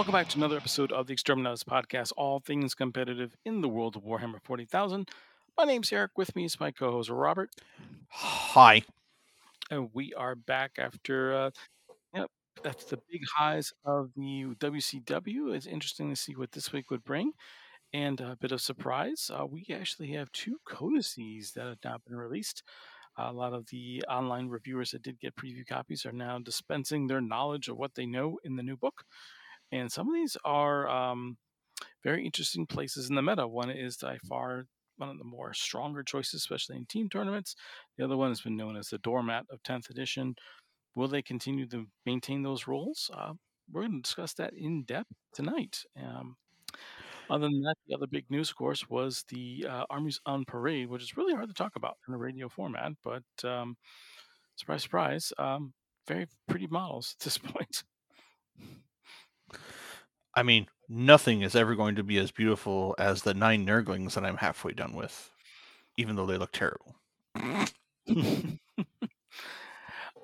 Welcome back to another episode of the Exterminatus Podcast, all things competitive in the world of Warhammer 40,000. My name's Eric. With me is my co host, Robert. Hi. And we are back after, uh, yep, after the big highs of the WCW. It's interesting to see what this week would bring. And a bit of surprise, uh, we actually have two codices that have not been released. a lot of the online reviewers that did get preview copies are now dispensing their knowledge of what they know in the new book. And some of these are um, very interesting places in the meta. One is by far one of the more stronger choices, especially in team tournaments. The other one has been known as the doormat of 10th edition. Will they continue to maintain those roles? Uh, we're going to discuss that in depth tonight. Um, other than that, the other big news, of course, was the uh, Armies on Parade, which is really hard to talk about in a radio format. But um, surprise, surprise, um, very pretty models at this point. I mean, nothing is ever going to be as beautiful as the nine Nurglings that I'm halfway done with, even though they look terrible. I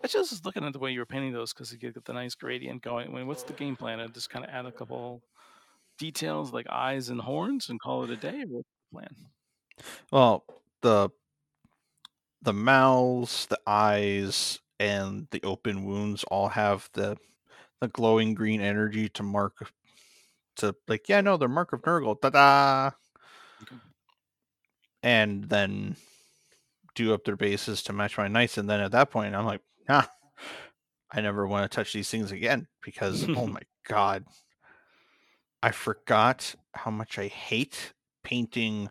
just was looking at the way you were painting those because you get the nice gradient going. I mean, what's the game plan? I just kind of add a couple details like eyes and horns and call it a day. What's the plan? Well, the the mouths, the eyes, and the open wounds all have the the glowing green energy to mark to like, yeah, no, they're mark of Nurgle, da da, Okay. and then do up their bases to match my knights, and then at that point, I'm like, ah, I never want to touch these things again because oh my god, I forgot how much I hate painting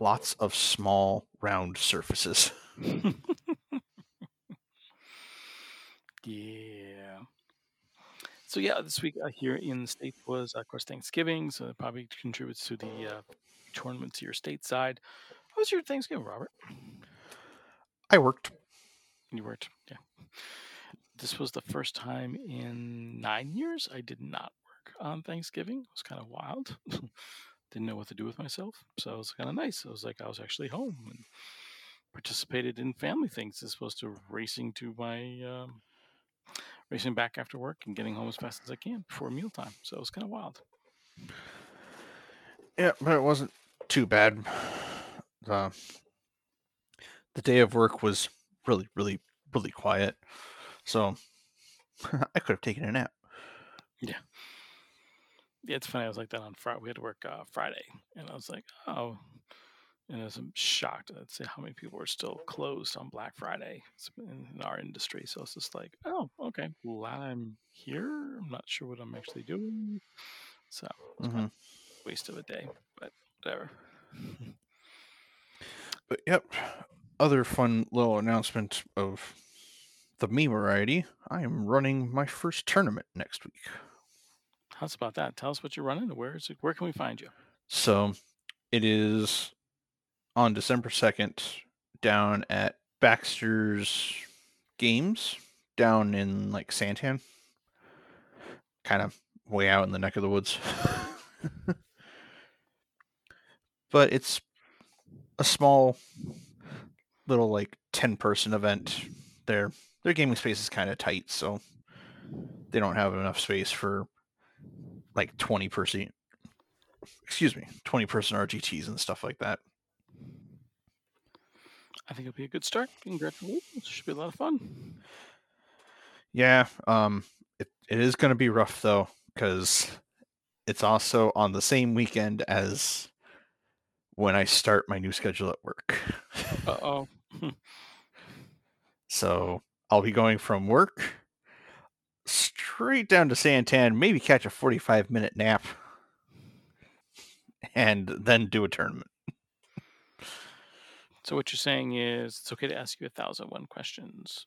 lots of small round surfaces. yeah. So yeah, this week uh, here in the states was of course Thanksgiving, so it probably contributes to the uh, tournament to your stateside. How was your Thanksgiving, Robert? I worked. You worked, yeah. This was the first time in nine years I did not work on Thanksgiving. It was kind of wild. Didn't know what to do with myself, so it was kind of nice. It was like I was actually home and participated in family things as opposed to racing to my um, racing back after work and getting home as fast as I can before mealtime. So it was kind of wild. Yeah, but it wasn't too bad. The the day of work was really, really, really quiet. So I could have taken a nap. Yeah. Yeah, it's funny. I was like that on Friday. We had to work uh, Friday, and I was like, oh, and I was shocked at see how many people were still closed on Black Friday in, our industry. So it's just like, oh, okay, glad I'm here. I'm not sure what I'm actually doing. So Mhm. a waste of a day, but whatever. But yep, other fun little announcement of the me variety. I am running my first tournament next week. How's about that? Tell us what you're running. and Where is it? Where can we find you? So it is on December 2nd down at Baxter's Games down in like Santan. Kind of way out in the neck of the woods. but it's a small little like 10 person event. Their their gaming space is kind of tight, so they don't have enough space for like 20 person excuse me, 20 person RGTs and stuff like that. I think it'll be a good start. Congratulations. Should be a lot of fun. Yeah, um it, it is going to be rough though cuz it's also on the same weekend as when I start my new schedule at work. Uh oh. So, I'll be going from work straight down to Santan, maybe catch a 45 minute nap and then do a tournament. So what you're saying is it's okay to ask you a thousand one questions.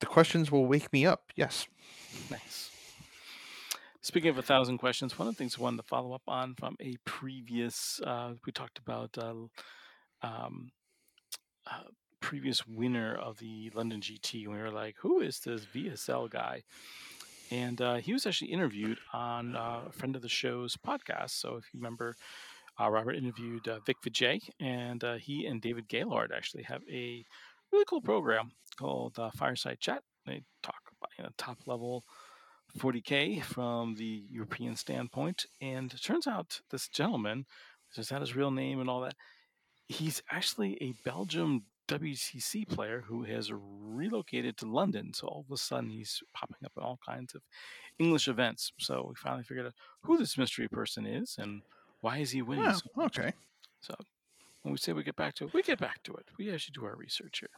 The questions will wake me up. Yes. nice. Speaking of a thousand questions, one of the things I wanted to follow up on from a previous, uh, we talked about uh, um, uh, previous winner of the London GT. And we were like, who is this VSL guy? And uh, he was actually interviewed on uh, a friend of the show's podcast. So if you remember, Robert interviewed uh, Vic Vijay, and uh, he and David Gaylord actually have a really cool program called uh, Fireside Chat. They talk about you know top level 40k from the European standpoint, and turns out this gentleman, is that his real name and all that, he's actually a Belgium WCC player who has relocated to London. So all of a sudden, he's popping up in all kinds of English events. So we finally figured out who this mystery person is and why is he winning. Oh, so okay. So when we say we get back to it, we get back to it. We actually do our research here.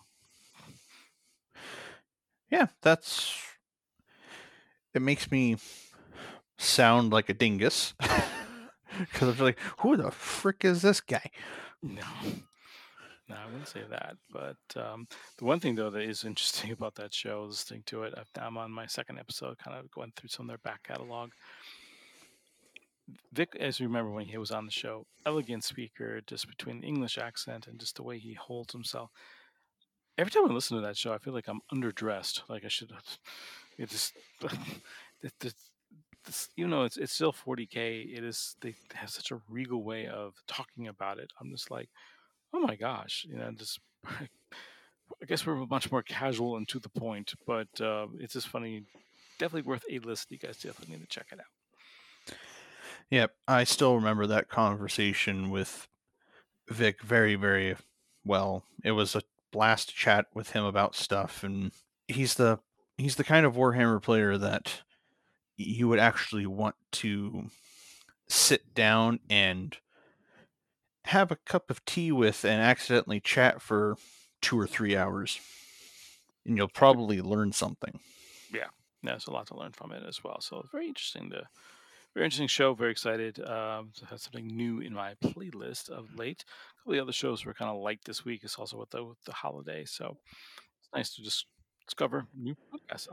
Yeah, that's. It makes me sound like a dingus. Because I'm like, who the frick is this guy? No. No, I wouldn't say that. But um, the one thing, though, that is interesting about that show, listening to it, I'm on my second episode, kind of going through some of their back catalog. Vic, as you remember when he was on the show, elegant speaker, just between the English accent and just the way he holds himself. Every time I listen to that show, I feel like I'm underdressed. Like I should. It just. it, this, even though it's it's still 40k, it is they have such a regal way of talking about it. I'm just like, oh my gosh, you know, just. I guess we're much more casual and to the point, but uh, it's just funny. Definitely worth a listen. You guys definitely need to check it out. Yep, I still remember that conversation with Vic very, very well. It was a blast to chat with him about stuff, and he's the he's the kind of Warhammer player that you would actually want to sit down and have a cup of tea with and accidentally chat for two or three hours, and you'll probably learn something. Yeah, there's a lot to learn from it as well. So it's very interesting to very interesting show. Very excited um, to have something new in my playlist of late. A couple of the other shows were kind of light this week. It's also with the with the holiday, so it's nice to just discover new podcasts.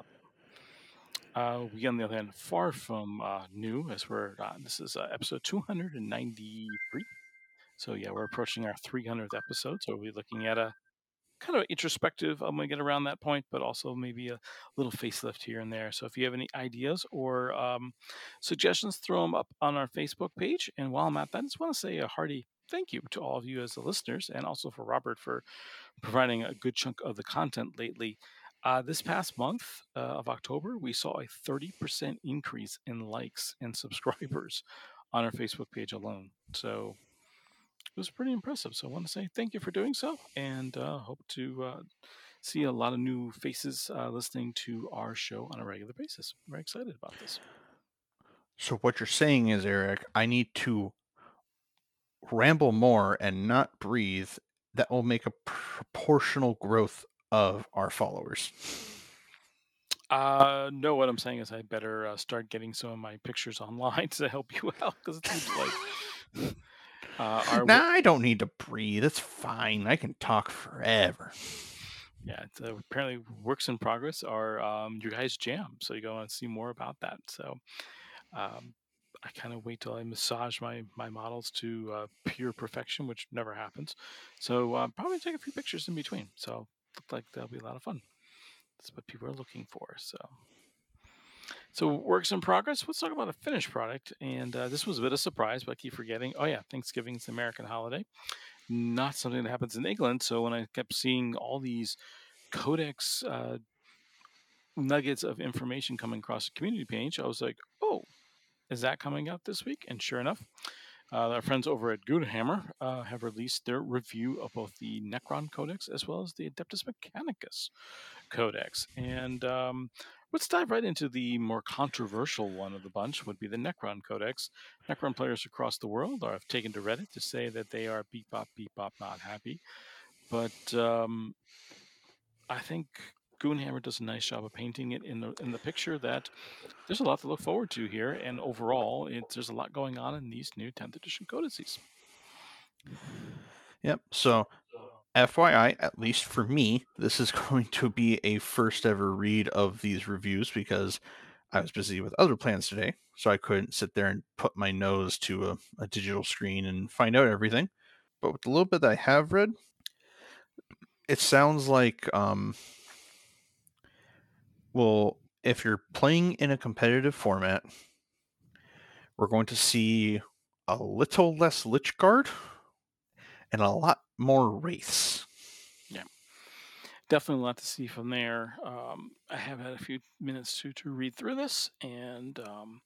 Uh, we on the other hand, far from uh, new as we're uh, this is uh, episode 293. So yeah, we're approaching our 300th episode. So we're looking at a kind of introspective. I'm gonna get around that point, but also maybe a little facelift here and there. So if you have any ideas or um, suggestions, throw them up on our Facebook page. And while I'm at that, I just want to say a hearty thank you to all of you as the listeners, and also for Robert for providing a good chunk of the content lately. Uh, this past month uh, of October, we saw a 30% increase in likes and subscribers on our Facebook page alone. So it was pretty impressive. So I want to say thank you for doing so, and uh, hope to uh, see a lot of new faces uh, listening to our show on a regular basis. I'm very excited about this. So what you're saying is, Eric, I need to ramble more and not breathe. That will make a proportional growth of our followers. Uh, no, what I'm saying is I better uh, start getting some of my pictures online to help you out because it seems like. Uh, nah, I don't need to breathe. It's fine. I can talk forever. Yeah, it's, uh, apparently works in progress are um, your guys' jam. So you go and see more about that. So um, I kind of wait till I massage my my models to uh, pure perfection, which never happens. So uh, probably take a few pictures in between. So look like that'll be a lot of fun. That's what people are looking for. So. So works in progress. Let's talk about a finished product. And uh, this was a bit of a surprise, but I keep forgetting. Oh yeah, Thanksgiving is an American holiday, not something that happens in England. So when I kept seeing all these codex uh, nuggets of information coming across the community page, I was like, oh, is that coming out this week? And sure enough, uh, our friends over at Goonhammer uh, have released their review of both the Necron Codex as well as the Adeptus Mechanicus Codex. And um, let's dive right into the more controversial one of the bunch, would be the Necron Codex. Necron players across the world are, have taken to Reddit to say that they are beep bop, beep bop, not happy. But um, I think Goonhammer does a nice job of painting it in the in the picture that there's a lot to look forward to here, and overall, it, there's a lot going on in these new 10th edition codices. Yep. So, FYI, at least for me, this is going to be a first ever read of these reviews because I was busy with other plans today, so I couldn't sit there and put my nose to a, a digital screen and find out everything. But with the little bit that I have read, it sounds like um, well, if you're playing in a competitive format, we're going to see a little less Lychguard and a lot more Wraiths. Yeah, definitely a lot to see from there. Um, I have had a few minutes to to read through this, and um,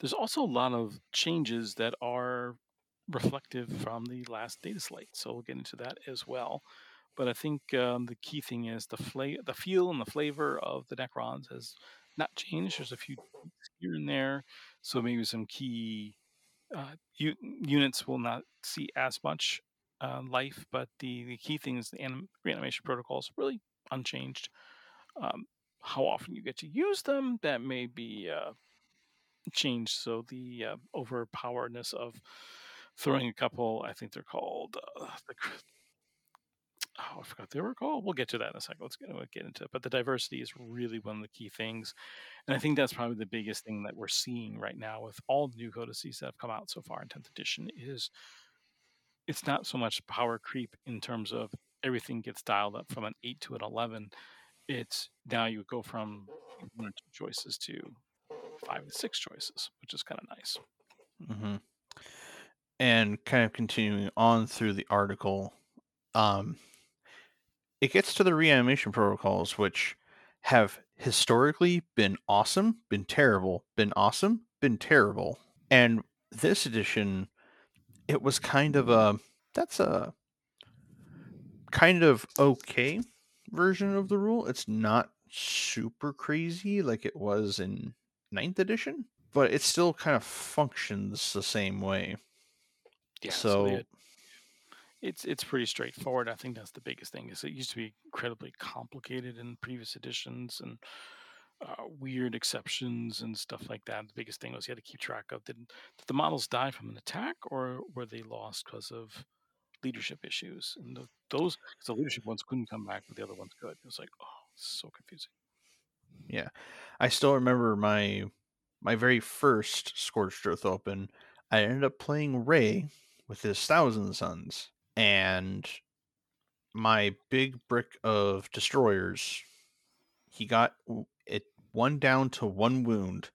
there's also a lot of changes that are reflective from the last data slate. So we'll get into that as well. But I think um, the key thing is the fla- the feel and the flavor of the Necrons has not changed. There's a few here and there, so maybe some key uh, u- units will not see as much uh, life, but the, the key thing is the anim- reanimation protocols really unchanged. Um, how often you get to use them, that may be uh, changed. So the uh, overpoweredness of throwing a couple, I think they're called uh, the. Oh, I forgot they were called. We'll get to that in a second. Let's get, we'll get into it. But the diversity is really one of the key things. And I think that's probably the biggest thing that we're seeing right now with all the new codices that have come out so far in 10th edition is it's not so much power creep in terms of everything gets dialed up from an 8 to an 11 it's now you go from one or two choices to five and six choices which is kind of nice hmm And kind of continuing on through the article, um, it gets to the reanimation protocols, which have historically been awesome, been terrible, been awesome, been terrible. And this edition, it was kind of a that's a kind of okay version of the rule. It's not super crazy like it was in ninth edition, but it still kind of functions the same way. yeah so, so it's it's pretty straightforward i think that's the biggest thing is it used to be incredibly complicated in previous editions and uh, weird exceptions and stuff like that the biggest thing was you had to keep track of did, did the models die from an attack or were they lost because of leadership issues and the, those the leadership ones couldn't come back but the other ones could it was like oh so confusing Yeah, I still remember my my very first Scorched Earth Open. I ended up playing Ray with his Thousand Sons, and my big brick of destroyers. He got one down to one wound,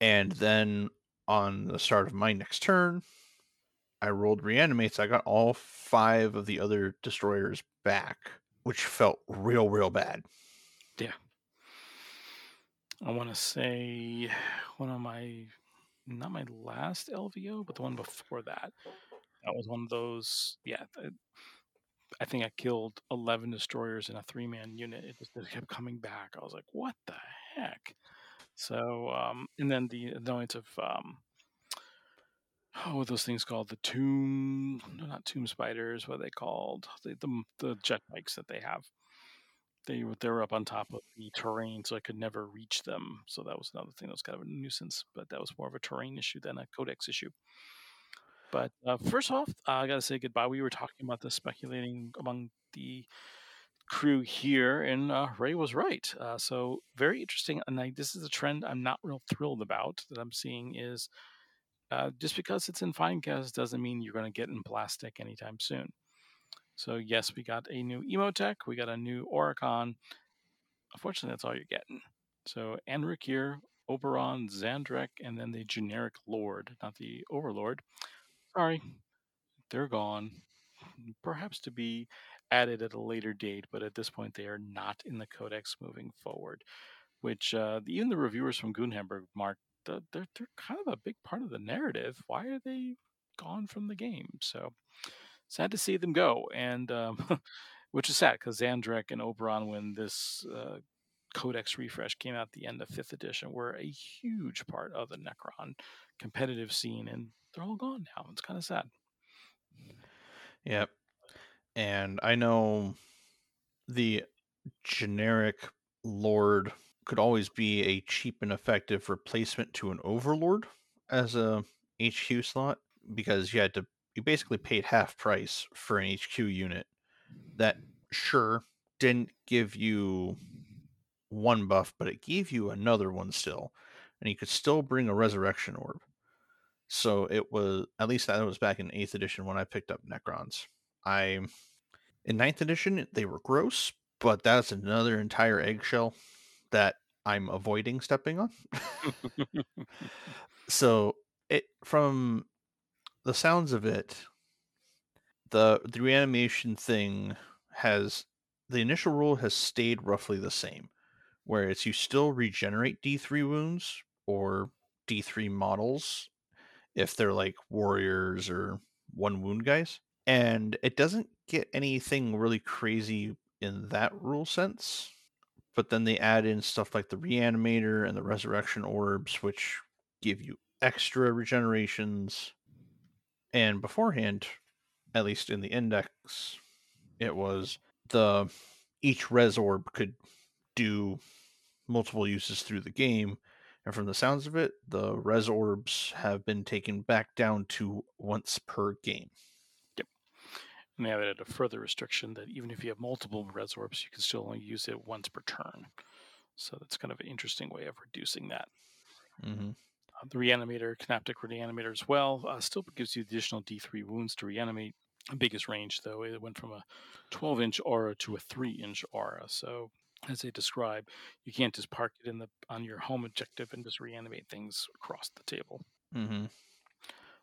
and then on the start of my next turn, I rolled reanimates. I got all five of the other destroyers back, which felt real, real bad. Yeah. I want to say one of my, not my last LVO, but the one before that. That was one of those. Yeah, I think I killed eleven destroyers in a three man unit. It just it kept coming back. I was like, what the heck? So, um, and then the annoyance of um, oh, what are those things called? The tomb? No, not tomb spiders. What are they called? The the, the jet bikes that they have they they were up on top of the terrain, so I could never reach them. So that was another thing that was kind of a nuisance, but that was more of a terrain issue than a codex issue. But uh, first off, uh, I gotta say goodbye. We were talking about this, speculating among the crew here, and uh, Ray was right. Uh, so very interesting, and I, this is a trend I'm not real thrilled about that I'm seeing is uh, just because it's in fine Finecast doesn't mean you're going to get in plastic anytime soon. So yes, we got a new Imotekh, we got a new Orikan. Unfortunately, that's all you're getting. So here, Obyron, Zahndrekh, and then the generic Lord, not the Overlord. Sorry, they're gone. Perhaps to be added at a later date, but at this point they are not in the Codex moving forward. Which uh, even the reviewers from Goonhammer mark they're they're kind of a big part of the narrative. Why are they gone from the game? So sad to see them go, and um, which is sad because Zahndrekh and Obyron, when this uh, Codex refresh came out at the end of fifth edition, were a huge part of the Necron competitive scene, and they're all gone now. It's kind of sad. Yep. And I know the generic lord could always be a cheap and effective replacement to an overlord as a HQ slot because you had to you basically paid half price for an HQ unit that sure didn't give you one buff, but it gave you another one still. And you could still bring a resurrection orb. So it was at least that was back in eighth edition when I picked up Necrons. I in ninth edition they were gross, but that's another entire eggshell that I'm avoiding stepping on. so it from the sounds of it, the the reanimation thing has the initial rule has stayed roughly the same, where it's you still regenerate D3 wounds or D3 models if they're like warriors or one wound guys. And it doesn't get anything really crazy in that rule sense. But then they add in stuff like the reanimator and the resurrection orbs, which give you extra regenerations. And beforehand, at least in the index, it was the each res orb could do multiple uses through the game. And from the sounds of it, the res orbs have been taken back down to once per game. Yep. And they added a further restriction that even if you have multiple res orbs, you can still only use it once per turn. So that's kind of an interesting way of reducing that. Mm-hmm. Uh, the reanimator, Canoptek reanimator as well, uh, still gives you additional D3 wounds to reanimate. Biggest range, though, it went from a 12 inch aura to a 3 inch aura. So as they describe, you can't just park it in the on your home objective and just reanimate things across the table. Mm-hmm.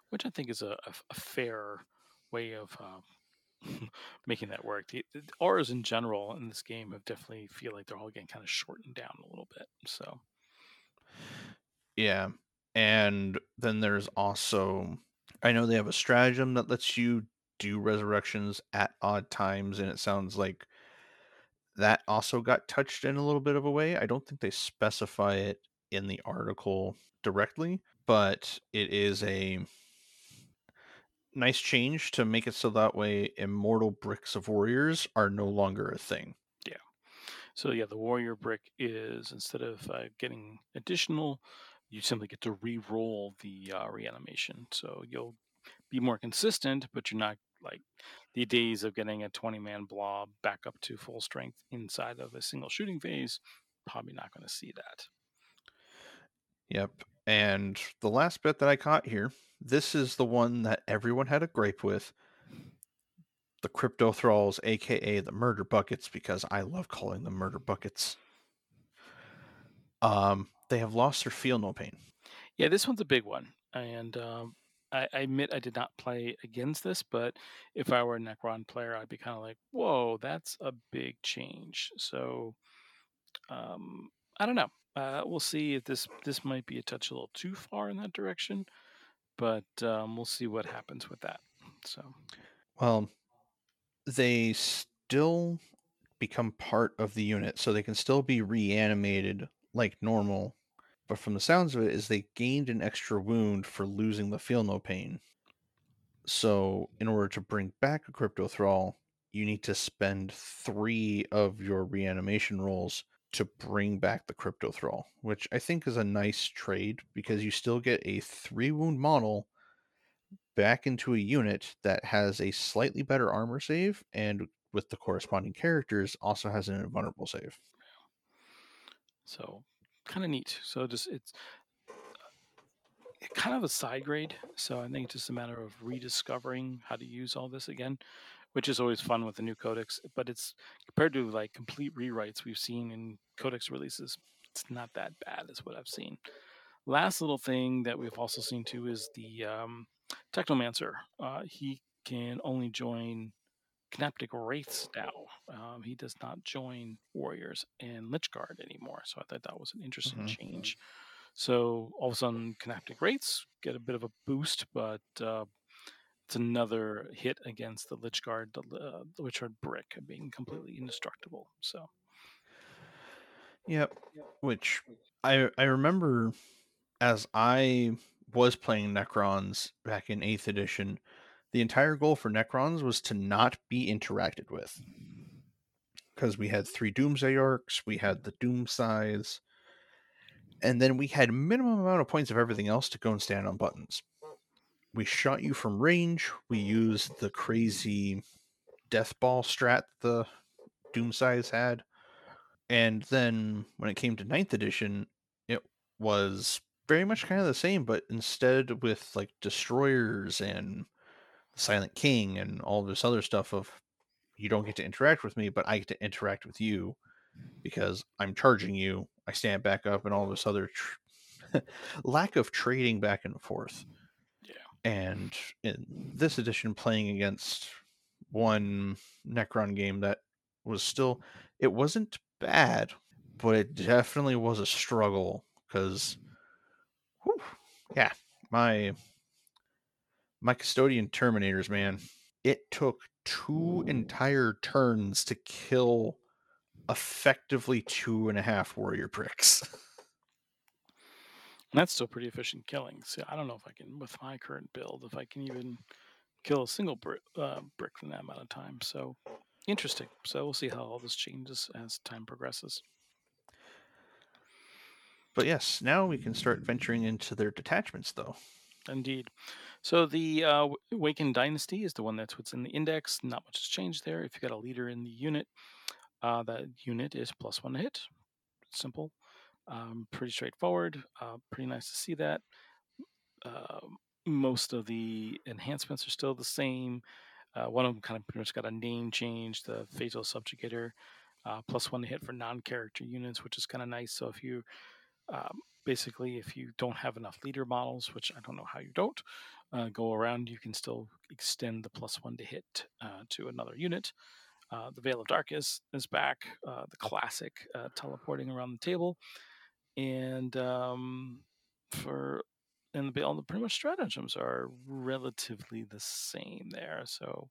Which I think is a, a, a fair way of uh, making that work. The, the, auras in general in this game have definitely feel like they're all getting kind of shortened down a little bit. So yeah, and then there's also I know they have a stratagem that lets you do resurrections at odd times, and it sounds like that also got touched in a little bit of a way. I don't think they specify it in the article directly, but it is a nice change to make it so that way immortal bricks of warriors are no longer a thing. Yeah. So yeah, the warrior brick is instead of uh, getting additional, you simply get to re-roll the uh, reanimation. So you'll be more consistent, but you're not like the days of getting a 20 man blob back up to full strength inside of a single shooting phase. Probably not going to see that. Yep. And the last bit that I caught here, this is the one that everyone had a gripe with. The Cryptothralls, aka the murder buckets, because I love calling them murder buckets. Um, they have lost their feel no pain. Yeah, this one's a big one, and um, I, I, admit I did not play against this, but if I were a Necron player, I'd be kind of like, "Whoa, that's a big change." So, um, I don't know. Uh, we'll see if this this might be a touch a little too far in that direction, but um, we'll see what happens with that. So, well, they still become part of the unit, so they can still be reanimated like normal. But from the sounds of it, is they gained an extra wound for losing the feel no pain. So, in order to bring back a Cryptothrall, you need to spend three of your reanimation rolls to bring back the Cryptothrall, which I think is a nice trade because you still get a three wound model back into a unit that has a slightly better armor save and with the corresponding characters also has an invulnerable save. So kind of neat. So just it's kind of a side grade. So I think it's just a matter of rediscovering how to use all this again, which is always fun with the new codex. But it's compared to like complete rewrites we've seen in codex releases, it's not that bad, is what I've seen. Last little thing that we've also seen too is the um, Technomancer. Uh, he can only join Canoptek Wraiths now. Um, he does not join Warriors and Lychguard anymore. So I thought that was an interesting mm-hmm. change. So all of a sudden, Canoptek Wraiths get a bit of a boost, but uh, it's another hit against the Lychguard, the, uh, the Lychguard brick being completely indestructible. So. Yep. Which I I remember as I was playing Necrons back in 8th edition, the entire goal for Necrons was to not be interacted with. Because we had three Doomsday Arks, we had the Doom Scythes, and then we had minimum amount of points of everything else to go and stand on buttons. We shot you from range, we used the crazy death ball strat the Doom Scythes had. And then when it came to ninth edition, it was very much kind of the same, but instead with like destroyers and Silent King and all this other stuff of you don't get to interact with me, but I get to interact with you because I'm charging you. I stand back up and all this other tr- lack of trading back and forth. Yeah. And in this edition, playing against one Necron game that was still it wasn't bad, but it definitely was a struggle because yeah, my my custodian terminators, man, it took two entire turns to kill effectively two and a half warrior pricks. That's still pretty efficient killing. See, I don't know if I can, with my current build, if I can even kill a single brick, uh, brick in that amount of time. So interesting. So we'll see how all this changes as time progresses. But yes, now we can start venturing into their detachments, though. Indeed. So the uh, Awakened Dynasty is the one that's what's in the index. Not much has changed there. If you got a leader in the unit, uh, that unit is plus one hit. Simple. Um, pretty straightforward. Uh, pretty nice to see that. Uh, most of the enhancements are still the same. Uh, one of them kind of pretty much got a name change. The Fatal Subjugator, uh, plus one hit for non-character units, which is kind of nice. So if you um, basically, if you don't have enough leader models, which I don't know how you don't, uh, go around, you can still extend the plus one to hit uh, to another unit. Uh, the Veil of Darkness is back, uh, the classic uh, teleporting around the table, and um, for and the, all the pretty much stratagems are relatively the same there. So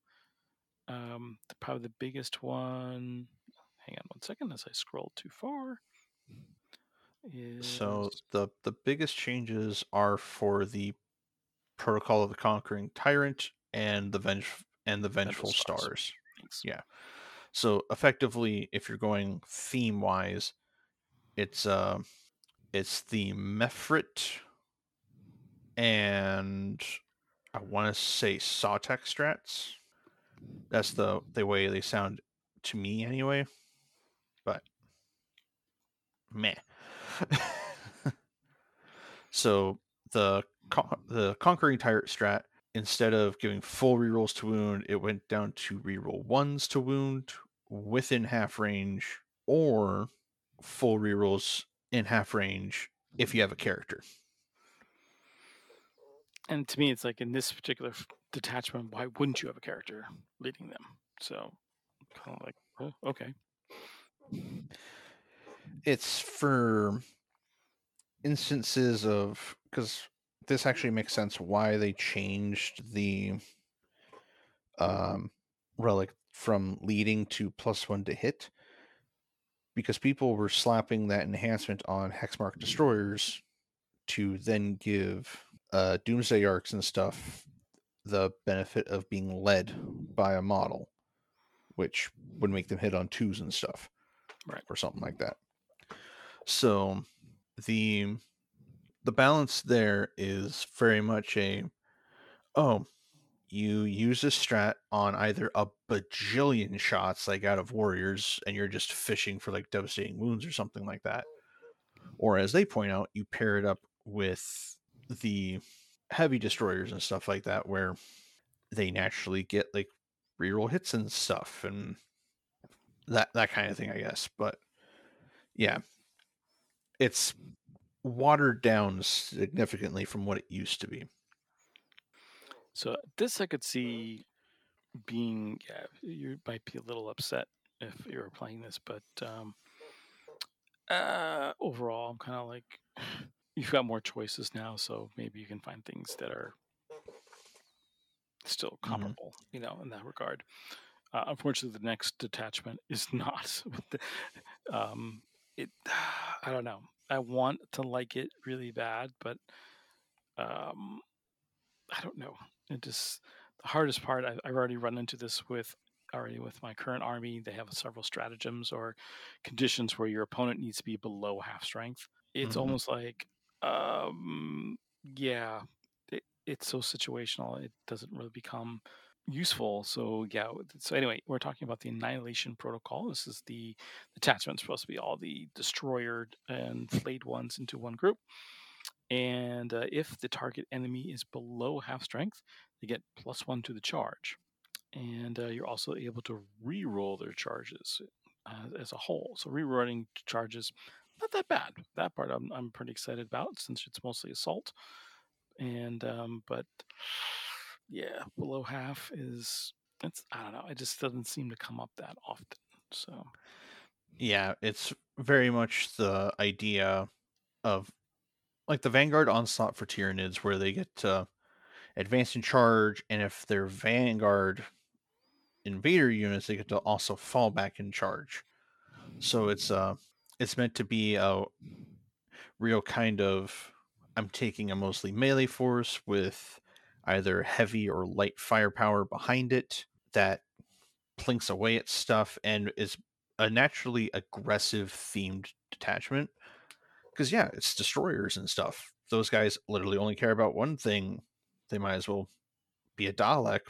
um, the, probably the biggest one. Hang on one second as I scroll too far. Is... So the the biggest changes are for the Protocol of the Conquering Tyrant and the Venge and the Vengeful Stars. Stars. Yeah. So effectively, if you're going theme wise, it's uh it's the Mephrit and I want to say Sautekh strats. That's the the way they sound to me anyway. But meh. so the the conquering tyrant strat instead of giving full rerolls to wound, it went down to reroll ones to wound within half range or full rerolls in half range if you have a character. And to me, it's like in this particular detachment, why wouldn't you have a character leading them? So, kind of like, oh, okay. It's for instances of because this actually makes sense why they changed the um, relic from leading to plus one to hit. Because people were slapping that enhancement on hexmark destroyers to then give uh, doomsday arks and stuff the benefit of being led by a model which would make them hit on twos and stuff right. or something like that. So the the balance there is very much a oh you use a strat on either a bajillion shots like out of warriors and you're just fishing for like devastating wounds or something like that or as they point out you pair it up with the heavy destroyers and stuff like that where they naturally get like reroll hits and stuff and that that kind of thing i guess but yeah. It's watered down significantly from what it used to be. So this I could see being yeah, you might be a little upset if you were playing this, but um uh overall I'm kinda like you've got more choices now, so maybe you can find things that are still mm-hmm. comparable, mm-hmm. you know, in that regard. Uh, unfortunately, the next detachment is not. um, it, I don't know. I want to like it really bad, but um, I don't know. It just the hardest part. I, I've already run into this with already with my current army. They have several stratagems or conditions where your opponent needs to be below half strength. It's mm-hmm. almost like, um, yeah, it, it's so situational. It doesn't really become useful. So yeah. So anyway, we're talking about the Annihilation Protocol. This is the, attachment supposed to be all the destroyer and flayed ones into one group. And uh, if the target enemy is below half strength, they get plus one to the charge. And uh, you're also able to re-roll their charges uh, as a whole. So re-rolling charges, not that bad. That part I'm, I'm pretty excited about since it's mostly assault. And um, but yeah, below half is it's I don't know. It just doesn't seem to come up that often. So Yeah, it's very much the idea of like the Vanguard onslaught for Tyranids, where they get to advance in charge, and if they're Vanguard invader units, they get to also fall back in charge. So it's uh it's meant to be a real kind of I'm taking a mostly melee force with either heavy or light firepower behind it that plinks away at stuff and is a naturally aggressive themed detachment. Because yeah, it's destroyers and stuff. Those guys literally only care about one thing. They might as well be a Dalek.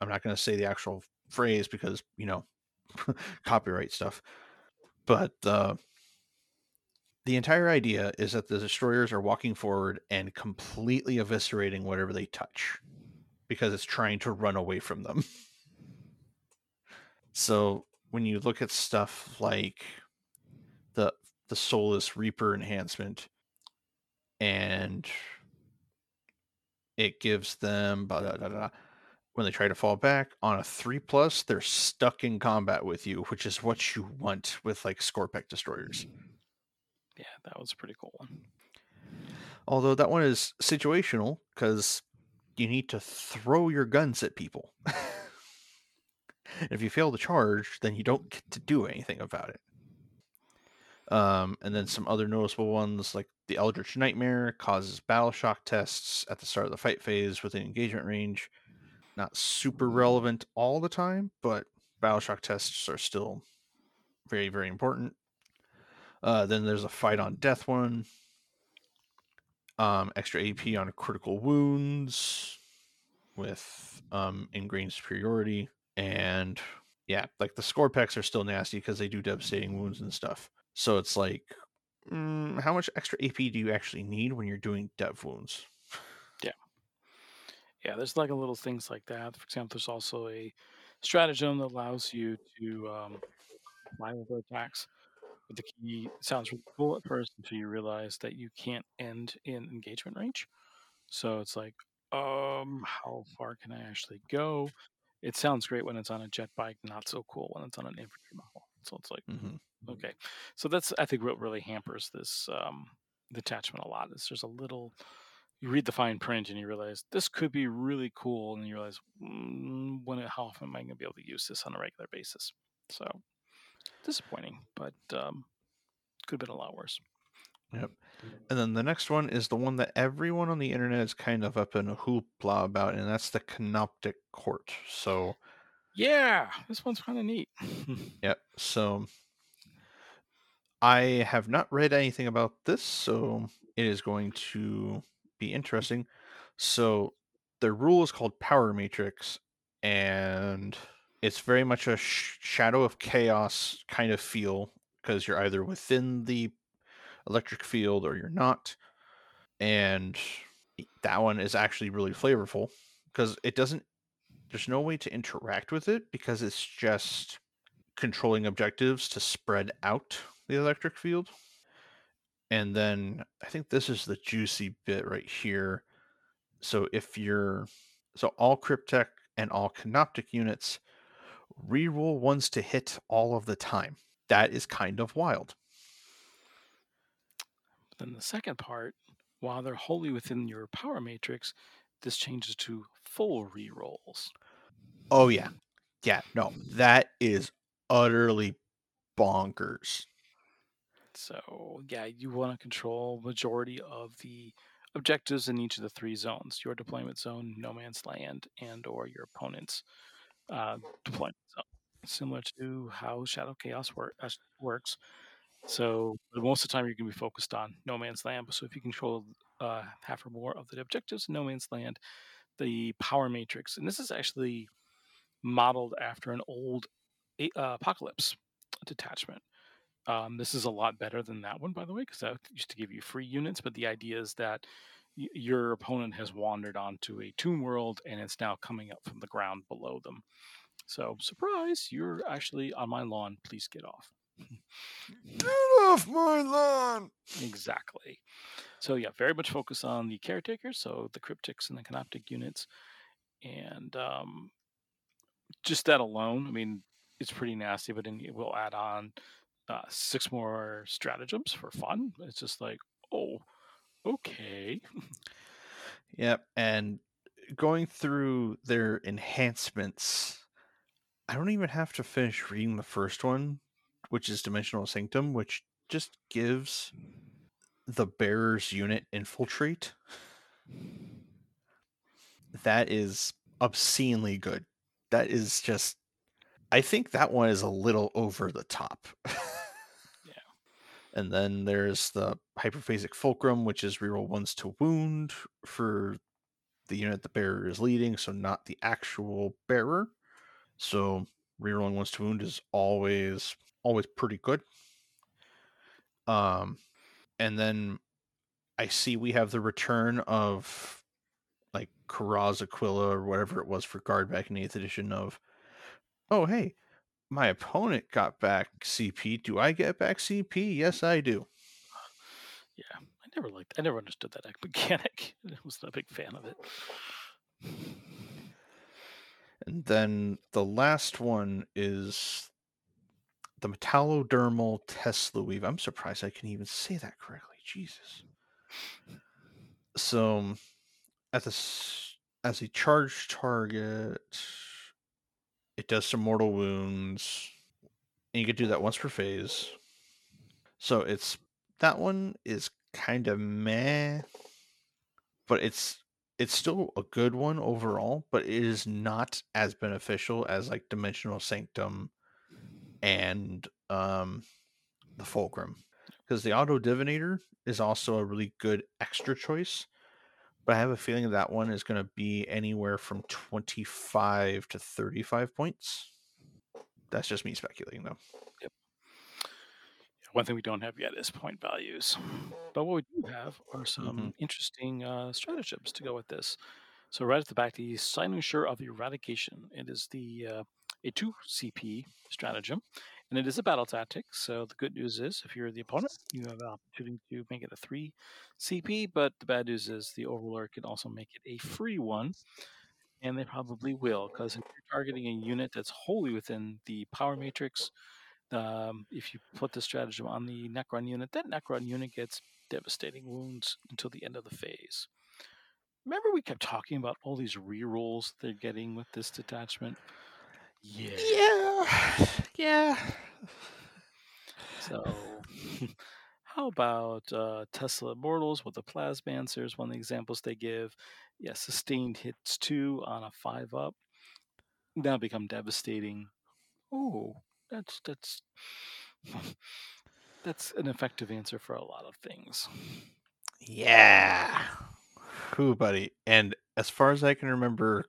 I'm not going to say the actual phrase because you know copyright stuff. But uh, the entire idea is that the destroyers are walking forward and completely eviscerating whatever they touch because it's trying to run away from them. so when you look at stuff like the the Soulless Reaper enhancement and it gives them blah, blah, blah, when they try to fall back on a three plus, they're stuck in combat with you, which is what you want with like Skorpekh destroyers. Yeah, that was a pretty cool one. Although that one is situational because you need to throw your guns at people. if you fail to charge, then you don't get to do anything about it. Um, and then some other noticeable ones like the Eldritch Nightmare causes battle shock tests at the start of the fight phase within engagement range. Not super relevant all the time, but battle shock tests are still very, very important. Uh, then there's a fight on death one. Um, extra AP on critical wounds with um, ingrained superiority. And yeah, like the Skorpekhs are still nasty because they do devastating wounds and stuff. So it's like, mm, how much extra AP do you actually need when you're doing dev wounds? Yeah. Yeah, there's like a little things like that. For example, there's also a stratagem that allows you to um, fly over attacks. But the key sounds really cool at first until you realize that you can't end in engagement range. So it's like, um, how far can I actually go? It sounds great when it's on a jet bike, not so cool when it's on an infantry model. So it's like, Mhm. okay. So that's I think what really hampers this um, detachment a lot is there's a little. You read the fine print and you realize this could be really cool, and you realize mm, when how often am I going to be able to use this on a regular basis? So disappointing, but um, could have been a lot worse. Yep. And then the next one is the one that everyone on the internet is kind of up in a hoopla about, and that's the Canoptek Court. So, Yeah, this one's kind of neat. yep. So, I have not read anything about this, so it is going to be interesting. So, the rule is called Power Matrix, and it's very much a sh- shadow of chaos kind of feel because you're either within the electric field or you're not. And that one is actually really flavorful because it doesn't, there's no way to interact with it because it's just controlling objectives to spread out the electric field. And then I think this is the juicy bit right here. So if you're, so all Cryptek and all Canoptek units reroll ones to hit all of the time. That is kind of wild. Then the second part, while they're wholly within your power matrix, this changes to full rerolls. Oh yeah. Yeah, no. That is utterly bonkers. So yeah, you want to control majority of the objectives in each of the three zones: your deployment zone, no man's land, and or your opponent's uh, deployment zone. Similar to how Shadow Chaos work, uh, works. So most of the time you're going to be focused on no man's land. So if you control uh, half or more of the objectives in no man's land, the power matrix, and this is actually modeled after an old uh, apocalypse detachment. Um, this is a lot better than that one, by the way, because that used to give you free units. But the idea is that your opponent has wandered onto a tomb world and it's now coming up from the ground below them. So, surprise, you're actually on my lawn. Please get off. Get off my lawn! Exactly. So yeah, very much focus on the caretakers, so the Crypteks and the Canoptek units, and um, just that alone. I mean, it's pretty nasty, but then it will add on uh, six more stratagems for fun. It's just like, oh, okay. Yep, and going through their enhancements, I don't even have to finish reading the first one, which is Dimensional Sanctum, which just gives the bearer's unit infiltrate. That is obscenely good. That is just I think that one is a little over the top. And then there's the hyperphasic fulcrum, which is reroll ones to wound for the unit the bearer is leading, so not the actual bearer. So rerolling ones to wound is always always pretty good. Um, and then I see we have the return of like Kurov's Aquila or whatever it was for guard back in the eighth edition of oh hey, my opponent got back CP. Do I get back CP? Yes, I do. Yeah, I never liked. I never understood that mechanic. I was not a big fan of it. And then the last one is the metallodermal Tesla weave. I'm surprised I can even say that correctly. Jesus. So, at this as a charge target, it does some mortal wounds, and you can do that once per phase. So it's that one is kind of meh, but it's it's still a good one overall, but it is not as beneficial as like Dimensional Sanctum and um the Fulcrum. Because the Auto Divinator is also a really good extra choice. But I have a feeling that one is going to be anywhere from 25 to 35 points. That's just me speculating, though. Yep. One thing we don't have yet is point values. But what we do have are some Mhm. interesting uh, stratagems to go with this. So right at the back, the Cynosure of Eradication. It is the uh, a two CP stratagem, and it is a battle tactic. So the good news is, if you're the opponent, you have an opportunity to make it a three CP. But the bad news is, the Overlord can also make it a free one, and they probably will, because if you're targeting a unit that's wholly within the power matrix, um, if you put the stratagem on the Necron unit, that Necron unit gets devastating wounds until the end of the phase. Remember, we kept talking about all these rerolls they're getting with this detachment. Yeah. Yeah. Yeah. So, how about uh, Tesla Immortals with the Plasmancers? One of the examples they give. Yeah, sustained hits two on a five up. Now become devastating. Oh, that's that's that's an effective answer for a lot of things. Yeah. Who, buddy? And as far as I can remember,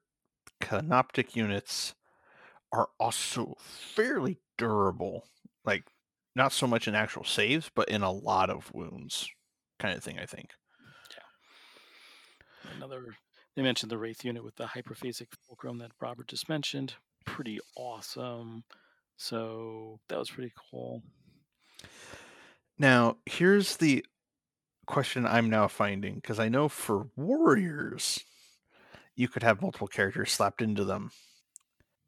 Canoptek units are also fairly durable. Like, not so much in actual saves, but in a lot of wounds, kind of thing. I think. Yeah. Another, they mentioned the Wraith unit with the hyperphasic fulcrum that Robert just mentioned. Pretty awesome. So that was pretty cool. Now, here's the question I'm now finding because I know for warriors, you could have multiple characters slapped into them.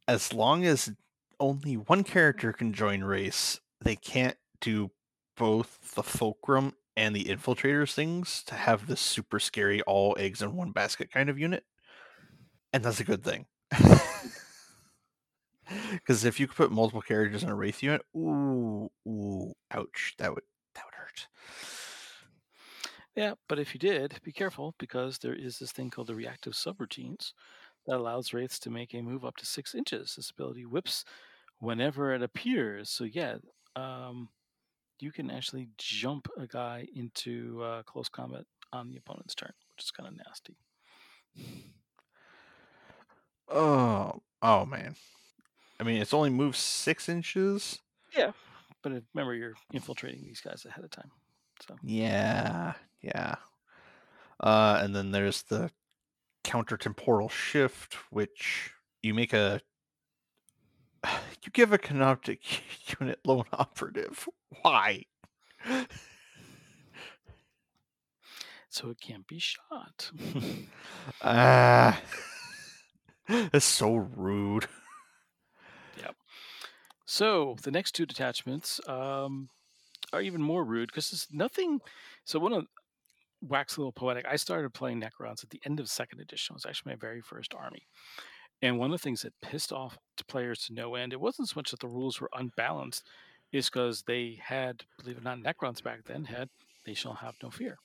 As long as only one character can join wraiths, they can't do both the fulcrum and the infiltrators things to have this super scary all eggs in one basket kind of unit. And that's a good thing. Mm. Because if you could put multiple characters in a wraith unit, ooh, ooh, ouch, that would that would hurt. Yeah, but if you did, be careful because there is this thing called the reactive subroutines that allows wraiths to make a move up to six inches. This ability whips whenever it appears. So yeah, um, you can actually jump a guy into uh, close combat on the opponent's turn, which is kind of nasty. Oh, oh man. I mean, it's only moved six inches. Yeah, but remember, you're infiltrating these guys ahead of time. So Yeah, yeah. Uh, and then there's the counter temporal shift, which you make a you give a Canoptek unit lone operative. Why? so it can't be shot. Ah, that's so rude. Yep. So the next two detachments um, are even more rude because there's nothing. So one of wax a little poetic. I started playing Necrons at the end of second edition. It was actually my very first army. And one of the things that pissed off to players to no end, it wasn't so much that the rules were unbalanced, is because they had, believe it or not, Necrons back then had they shall have no fear.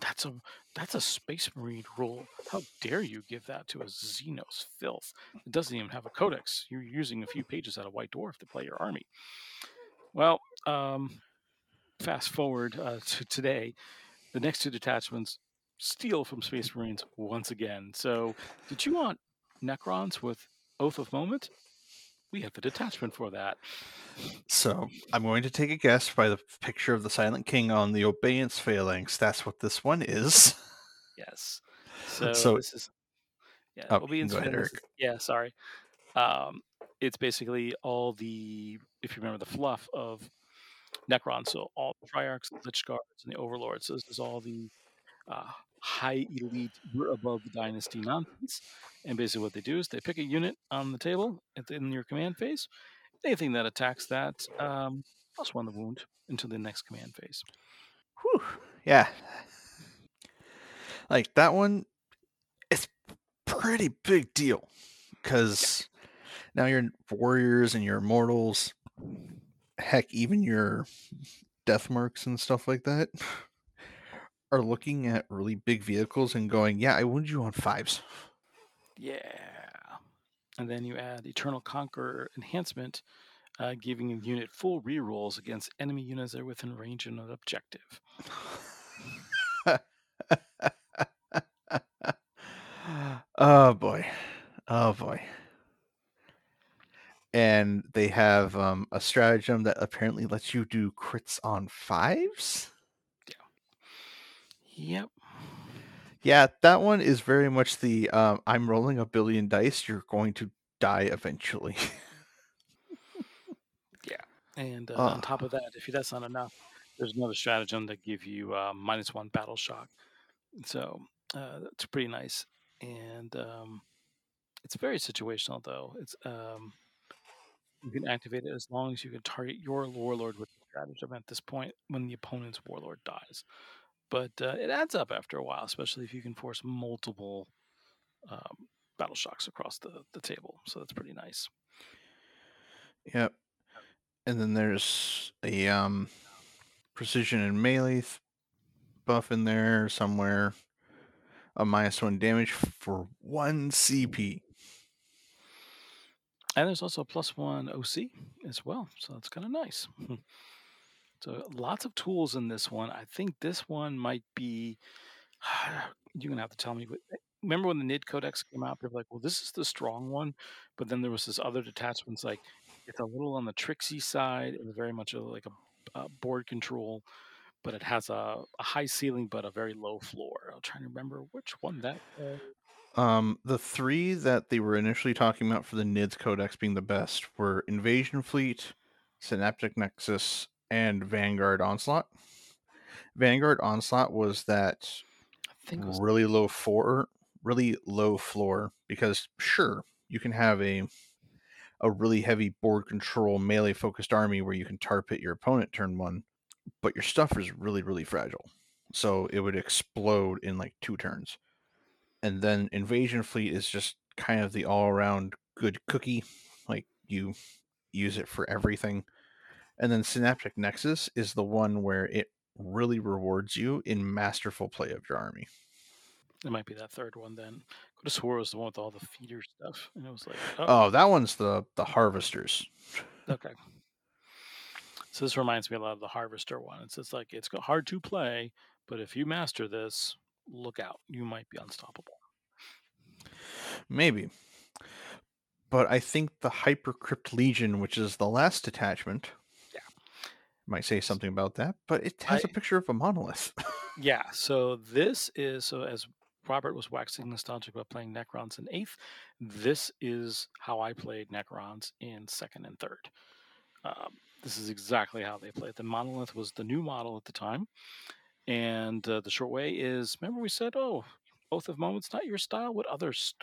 That's a that's a Space Marine rule. How dare you give that to a Xenos filth? It doesn't even have a codex. You're using a few pages out of White Dwarf to play your army. Well, um, fast forward uh, to today, the next two detachments steal from Space Marines once again. So, did you want Necrons with Oath of Moment? We have the detachment for that. So I'm going to take a guess by the picture of the Silent King on the Obeisance phalanx. That's what this one is. Yes. So, So- this is yeah. Oh, Obedience go ahead, Eric. Yeah, sorry. Um, it's basically all the if you remember the fluff of Necron. So all the Triarchs, the Lychguards, and the Overlords. So this is all the uh, high elite, we're above the dynasty nonsense. And basically, what they do is they pick a unit on the table in your command phase. Anything that attacks that, um, plus one the wound until the next command phase. Whew. Yeah. Like that one, it's pretty big deal because now your warriors and your mortals, heck, even your death marks and stuff like that, are looking at really big vehicles and going, "Yeah, I wound you on fives. Yeah. And then you add Eternal Conqueror enhancement, uh, giving a unit full rerolls against enemy units that are within range of an objective. oh boy, oh boy. And they have um, a stratagem that apparently lets you do crits on fives. Yeah. Yep. Yeah, that one is very much the um, I'm rolling a billion dice. You're going to die eventually. Yeah, and uh, Ah. on top of that, if that's not enough, there's another stratagem that give you uh, minus one battle shock. So uh, that's pretty nice. And um, it's very situational, though. It's um, you can activate it as long as you can target your warlord with the stratagem at this point when the opponent's warlord dies. But uh, it adds up after a while, especially if you can force multiple um, battle shocks across the, the table. So that's pretty nice. yep. And then there's a um, precision and melee th- buff in there somewhere. A minus one damage for one CP. And there's also a plus one OC as well. So that's kind of nice. so lots of tools in this one. I think this one might be. You're going to have to tell me. But eh, remember when the NID Codex came out? They're like, well, this is the strong one. But then there was this other detachment's like, it's a little on the tricksy side. It's very much a, like a, a board control. But it has a, a high ceiling, but a very low floor. I'm trying to remember which one that was. Um, the three that they were initially talking about for the NIDS Codex being the best were Invasion Fleet, Synaptic Nexus, and Vanguard Onslaught. Vanguard Onslaught was that I think was really low floor, really low floor because sure you can have a a really heavy board control melee focused army where you can tar pit your opponent turn one, but your stuff is really really fragile, so it would explode in like two turns. And then Invasion Fleet is just kind of the all around good cookie, like you use it for everything. And then Synaptic Nexus is the one where it really rewards you in masterful play of your army. It might be that third one then. Could have swore it was the one with all the feeder stuff. And it was like, oh, Oh, that one's the the harvesters. okay. So this reminds me a lot of the Harvester one. It's just like, it's hard to play, but if you master this, look out. You might be unstoppable. Maybe. But I think the Hypercrypt Legion, which is the last detachment, Yeah. might say something about that, but it has a I- picture of a monolith. Yeah. So this is, so as Robert was waxing nostalgic about playing Necrons in eighth, this is how I played Necrons in second and third. Um, this is exactly how they played. The monolith was the new model at the time, and uh, the short way is remember we said, oh, both of Moments not your style. What others?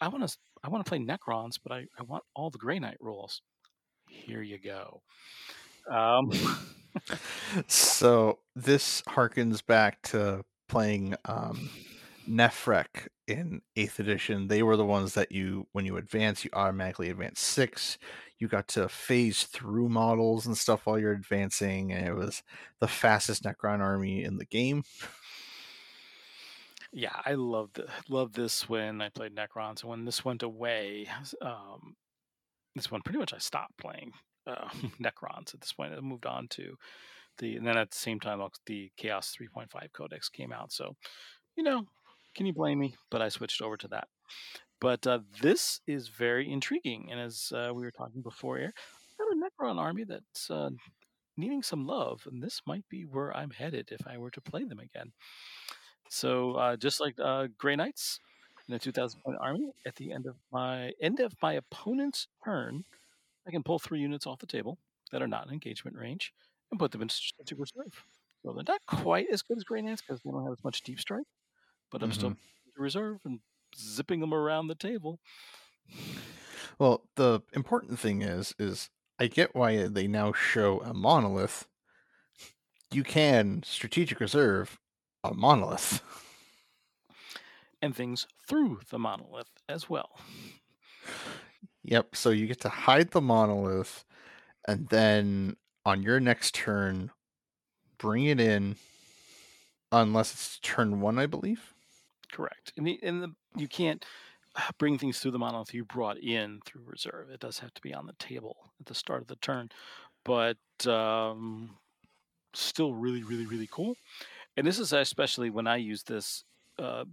I want to I want to play Necrons, but I, I want all the Grey Knight rules. Here you go. Um, So this harkens back to playing um, Nephrek in Eighth Edition. They were the ones that you, when you advance, you automatically advance six. You got to phase through models and stuff while you're advancing, and it was the fastest Necron army in the game. yeah, I loved loved this when I played Necron. So when this went away, um, this one pretty much I stopped playing uh, Necrons at this point. I moved on to the, and then at the same time, the Chaos 3.5 Codex came out. So, you know, can you blame me? But I switched over to that. But uh, this is very intriguing, and as uh, we were talking before, Air, I've a Necron army that's uh, needing some love, and this might be where I'm headed if I were to play them again. So uh, just like uh, Grey Knights in a 2,000 point army, at the end of my end of my opponent's turn, I can pull three units off the table that are not in engagement range and put them in strategic reserve. So they're not quite as good as Grey Knights because they don't have as much deep strike, but I'm still Mhm. reserve and zipping them around the table. Well, the important thing is, is I get why they now show a monolith. You can strategic reserve a monolith. and things through the monolith as well. Yep. So you get to hide the monolith, and then on your next turn, bring it in, unless it's turn one, I believe. Correct. And the, and the you can't bring things through the monolith you brought in through reserve. It does have to be on the table at the start of the turn, but um, still really, really, really cool. And this is especially when I use this uh,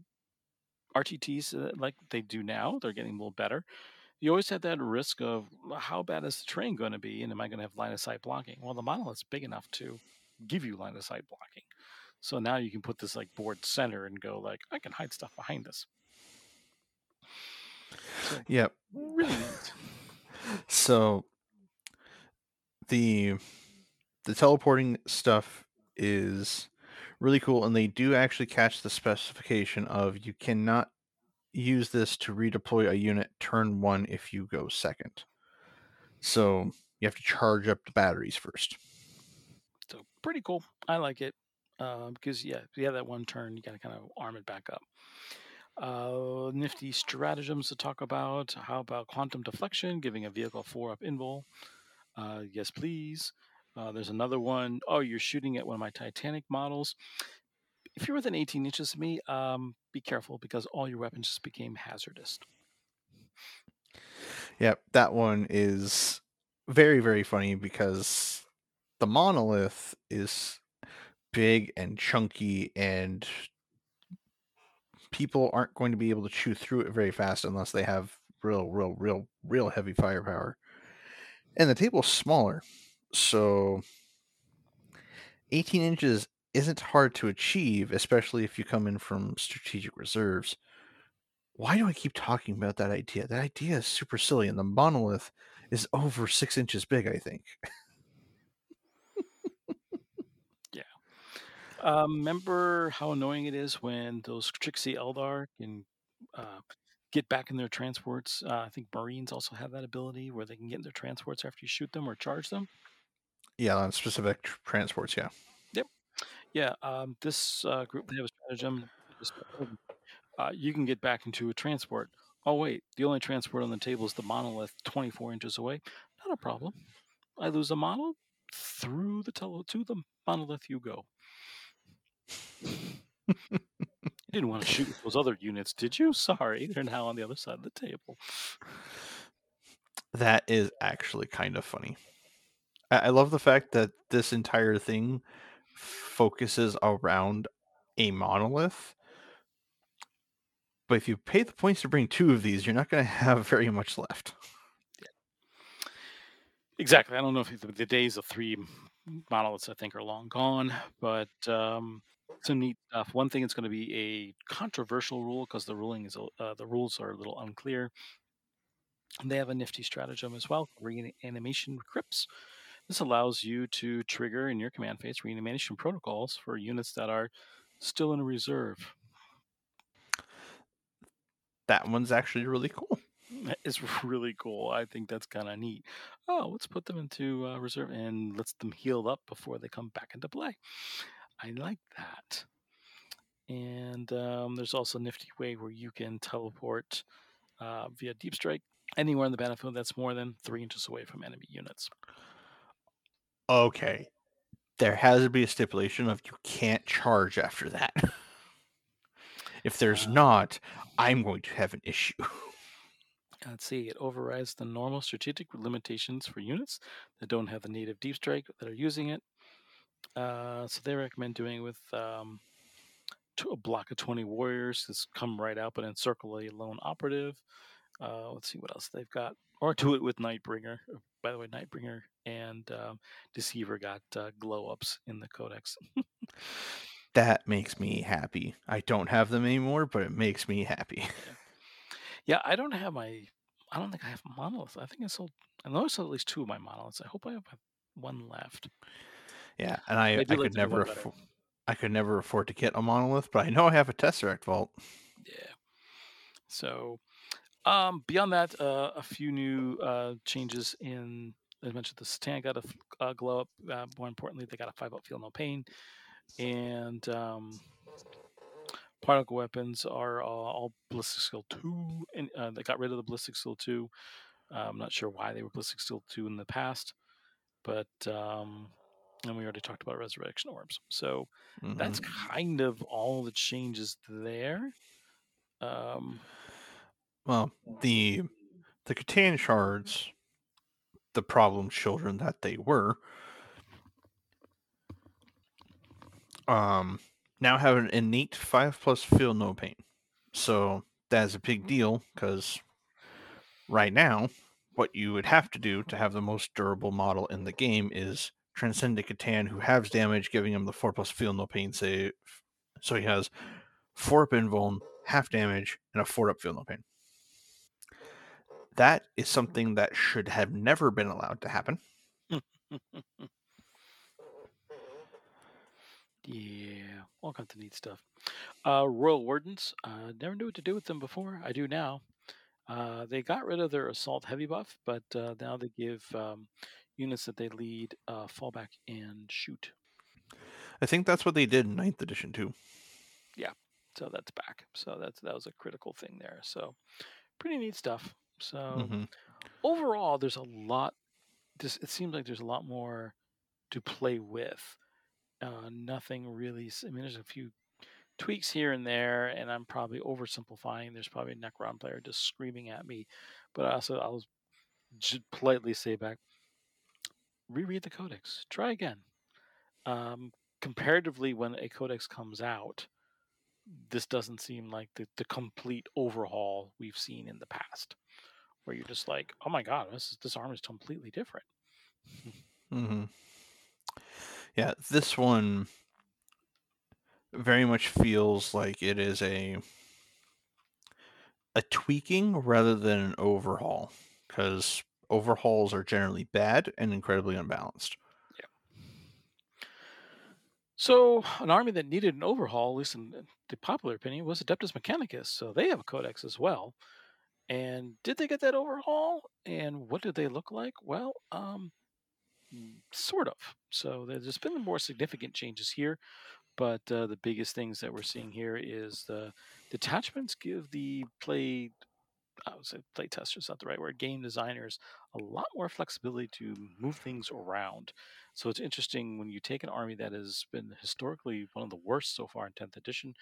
RTTs uh, like they do now. They're getting a little better. You always have that risk of how bad is the train going to be, and am I going to have line of sight blocking? Well, the monolith's big enough to give you line of sight blocking. So now you can put this like board center and go like, I can hide stuff behind this. So, yep. Really neat. So the the teleporting stuff is really cool, and they do actually catch the specification of you cannot use this to redeploy a unit turn one if you go second. So you have to charge up the batteries first. So pretty cool. I like it because yeah, if you have that one turn, you got to kind of arm it back up. Uh, nifty stratagems to talk about. How about quantum deflection, giving a vehicle four up invul? Uh, yes, please. Uh, there's another one. Oh, you're shooting at one of my Titanic models. If you're within 18 inches of me, um, be careful because all your weapons just became hazardous. Yep, that one is very, very funny because the monolith is big and chunky and people aren't going to be able to chew through it very fast unless they have real, real, real, real heavy firepower. And the table's smaller. So 18 inches isn't hard to achieve, especially if you come in from strategic reserves. Why do I keep talking about that idea? That idea is super silly, and the monolith is over six inches big, I think. yeah. Um, remember how annoying it is when those tricksy Eldar can uh, get back in their transports? Uh, I think Marines also have that ability where they can get in their transports after you shoot them or charge them. Yeah, on specific tr- transports, yeah. Yep. Yeah, um, this uh, group, they have a stratagem. Uh, you can get back into a transport. Oh, wait, the only transport on the table is the monolith 24 inches away. Not a problem. I lose a model, through the tele- to the monolith you go. You didn't want to shoot those other units, did you? Sorry, they're now on the other side of the table. That is actually kind of funny. I, I love the fact that this entire thing focuses around a monolith. But if you pay the points to bring two of these, you're not going to have very much left. Yeah. Exactly. I don't know if the, the days of three monoliths, I think, are long gone, but um, some neat stuff. One thing, it's going to be a controversial rule because the ruling is uh, the rules are a little unclear. And they have a nifty stratagem as well, reanimation crypts. This allows you to trigger in your command phase reanimation protocols for units that are still in reserve. That one's actually really cool. It's really cool. I think that's kind of neat. Oh, let's put them into uh, reserve and let's them heal up before they come back into play. I like that. And um, there's also a nifty way where you can teleport uh, via deep strike anywhere in the battlefield that's more than three inches away from enemy units. Okay. There has to be a stipulation of you can't charge after that. if there's Uh, not, I'm going to have an issue. Let's see, it overrides the normal strategic limitations for units that don't have the native deep strike that are using it. Uh, so they recommend doing with um, to a block of 20 warriors. Just come right out, but encircle a lone operative. Uh, let's see what else they've got. Or do it with Nightbringer. By the way, Nightbringer and um, Deceiver got uh, glow ups in the Codex. that makes me happy. I don't have them anymore, but it makes me happy. Yeah, I don't have my. I don't think I have monolith. I think I sold. I know I sold at least two of my monoliths. I hope I have one left. Yeah, and I, I I, like could the new one never I could never afford to get a monolith, but I know I have a Tesseract vault. Yeah. So, um, beyond that, uh, a few new uh, changes in. As mentioned, the C'tan got a uh, glow up. Uh, more importantly, they got a five up feel no pain, and um, particle weapons are uh, all ballistic skill two, and uh, they got rid of the ballistic skill two. Uh, I'm not sure why they were ballistic skill two in the past, but um, and we already talked about resurrection orbs. So Mhm. that's kind of all the changes there. Um, Well, the the C'tan shards, the problem children that they were, um, now have an innate five plus feel no pain. So that's a big deal because right now, what you would have to do to have the most durable model in the game is Transcendent C'tan, who halves damage, giving him the four plus feel no pain save. So he has four up invuln, half damage, and a four up feel no pain. That is something that should have never been allowed to happen. yeah, all kinds of neat stuff. Uh, Royal Wardens, uh, never knew what to do with them before. I do now. Uh, they got rid of their assault heavy buff, but uh, now they give um, units that they lead uh, fallback and shoot. I think that's what they did in ninth edition too. Yeah, so that's back. So that's that was a critical thing there. So pretty neat stuff. So Mhm. overall, there's a lot. This it seems like there's a lot more to play with. Uh, nothing really. I mean, there's a few tweaks here and there, and I'm probably oversimplifying. There's probably a Necron player just screaming at me, but I also I'll just politely say back, reread the codex, try again. Um, comparatively, when a codex comes out, this doesn't seem like the, the complete overhaul we've seen in the past, where you're just like, oh my god, this is, this arm is completely different. Mm-hmm. Yeah, this one very much feels like it is a a tweaking rather than an overhaul because overhauls are generally bad and incredibly unbalanced. Yeah. So, an army that needed an overhaul, at least in the popular opinion, was Adeptus Mechanicus. So they have a codex as well. And did they get that overhaul? And what did they look like? Well, um, mm, sort of. So there's been more significant changes here, but uh, the biggest things that we're seeing here is the detachments give the play. I would say play testers, not the right word, game designers, a lot more flexibility to move things around. So it's interesting when you take an army that has been historically one of the worst so far in 10th edition,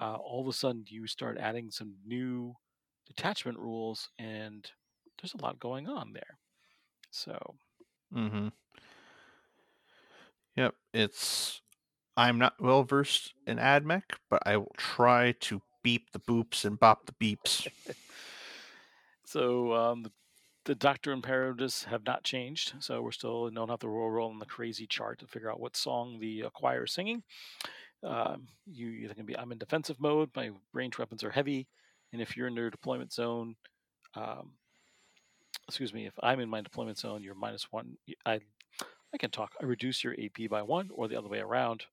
uh, all of a sudden you start adding some new detachment rules, and there's a lot going on there. So Mm-hmm. Yep, it's. I'm not well versed in AdMech, but I will try to beep the boops and bop the beeps. So um, the, the Doctrina Imperatives have not changed. So we're still don't have to roll roll on the crazy chart to figure out what song the uh, choir is singing. Um, you either can be I'm in defensive mode. My range weapons are heavy, and if you're in your deployment zone, um, excuse me, if I'm in my deployment zone, you're minus one. I I can talk. I reduce your AP by one, or the other way around.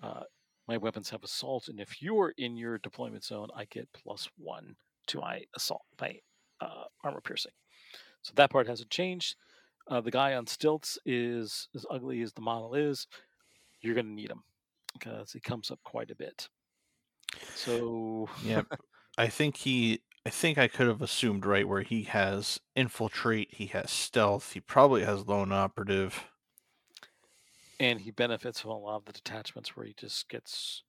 Uh, my weapons have assault, and if you're in your deployment zone, I get plus one to my assault uh, armor piercing. So that part hasn't changed. Uh, the guy on stilts is as ugly as the model is. You're going to need him because he comes up quite a bit. So yeah, I think he I think I could have assumed right where he has infiltrate, he has stealth, he probably has lone operative. and he benefits from a lot of the detachments where he just gets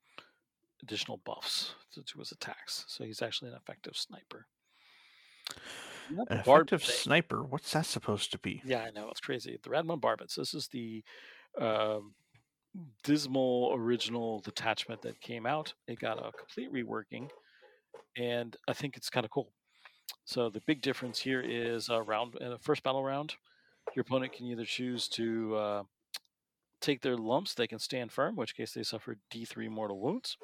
additional buffs to, to his attacks. So he's actually an effective sniper. Yep, An effective thing. sniper, what's that supposed to be? Yeah, I know it's crazy. The Radmon Barbets. This is the um, dismal original detachment that came out. It got a complete reworking, and I think it's kind of cool. So the big difference here is a round in a first battle round, your opponent can either choose to uh, take their lumps. They can stand firm, in which case they suffer D3 mortal wounds.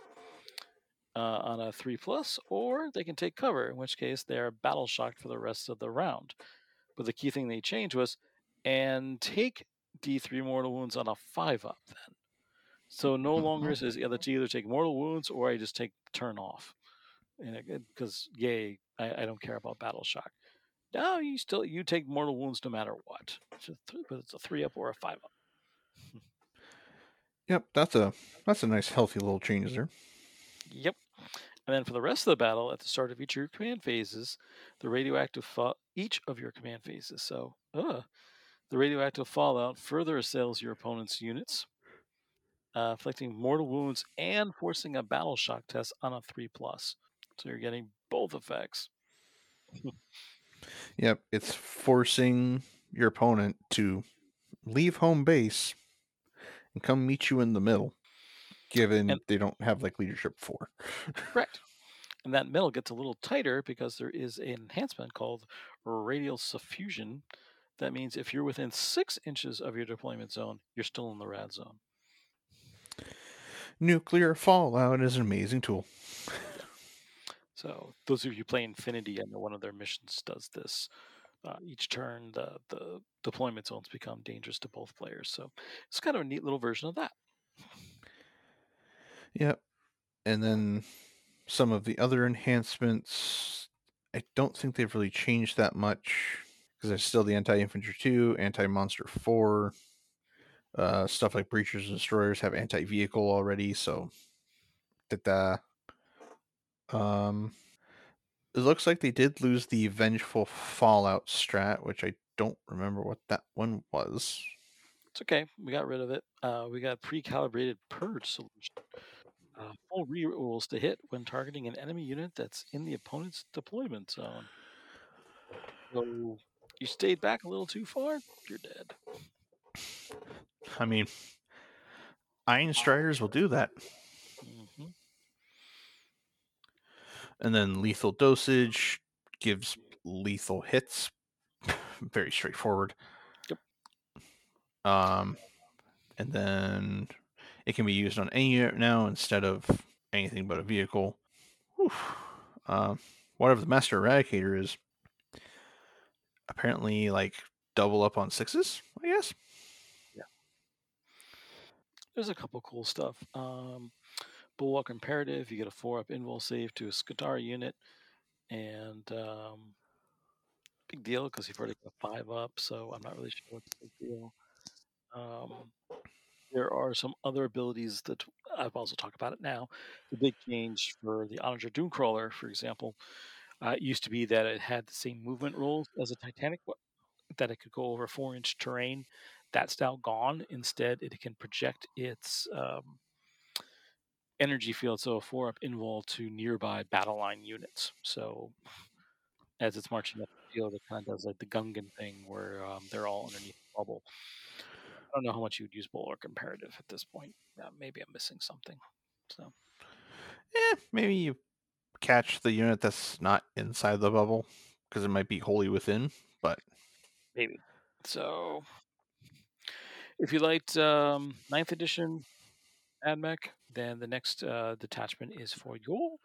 Uh, on a three plus, or they can take cover, in which case they are battle shocked for the rest of the round. But the key thing they changed was, and take D3 mortal wounds on a five up then. So no longer Mhm. says either to either take mortal wounds or I just take turn off. Because yay, I, I don't care about battle shock. No, you still you take mortal wounds no matter what. It's a th- but it's a three up or a five up. Yep, that's a that's a nice healthy little change there. Yep. And then for the rest of the battle, at the start of each of your command phases, the radioactive fa- each of your command phases. So, uh, the radioactive fallout further assails your opponent's units, uh, inflicting mortal wounds and forcing a battle shock test on a three plus. So you're getting both effects. Yep, it's forcing your opponent to leave home base and come meet you in the middle, given And- they don't have like leadership four. Correct. And that middle gets a little tighter because there is an enhancement called radial suffusion. That means if you're within six inches of your deployment zone, you're still in the rad zone. Nuclear fallout is an amazing tool. So those of you play Infinity, I know one of their missions does this. Uh, each turn, the the deployment zones become dangerous to both players. So it's kind of a neat little version of that. Yep. And then some of the other enhancements, I don't think they've really changed that much because there's still the anti infantry 2, anti monster 4. Uh, stuff like breachers and destroyers have anti vehicle already, so that. Um, it looks like they did lose the vengeful fallout strat, which I don't remember what that one was. It's okay. We got rid of it. Uh, we got pre-calibrated purge solution. Uh, full re-rolls to hit when targeting an enemy unit that's in the opponent's deployment zone. So you stayed back a little too far, you're dead. I mean, Iron Striders will do that. hmm And then lethal dosage gives lethal hits. Very straightforward. Yep. Um, and then it can be used on any unit now instead of anything but a vehicle. Um, whatever the Master Eradicator is, apparently like double up on sixes, I guess. Yeah. There's a couple cool stuff. Um, Bulwark Imperative, you get a four up invul save to a Skitarii unit, and um, big deal because you've already got five up, so I'm not really sure what's the big deal. Um, there are some other abilities that I've also talked about it now. The big change for the Onager Dunecrawler, for example, uh, used to be that it had the same movement rules as a Titanic, that it could go over four inch terrain. That's now gone. Instead, it can project its um, energy field, so a four up invul to nearby battle line units. So as it's marching up the field, it kind of does like the Gungan thing where um, they're all underneath the bubble. I don't know how much you would use Bulwark Imperative at this point. Yeah, maybe I'm missing something. So Eh, maybe you catch the unit that's not inside the bubble because it might be wholly within, but maybe. So if you liked um, ninth edition AdMech, then the next uh, detachment is for Yule.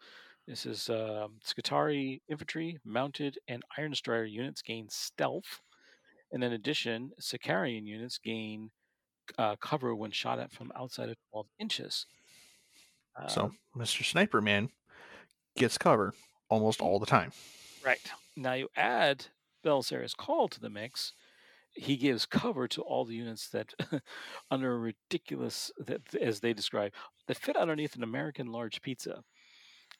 This is um, Skitarii infantry, mounted, and Iron Strider units gain stealth. And in addition, Sicarian units gain uh, cover when shot at from outside of 12 inches. So Mr. Sniper Man gets cover almost all the time. Right. Now you add Belisarius Cawl to the mix. He gives cover to all the units that, under a ridiculous, that as they describe, that fit underneath an American large pizza.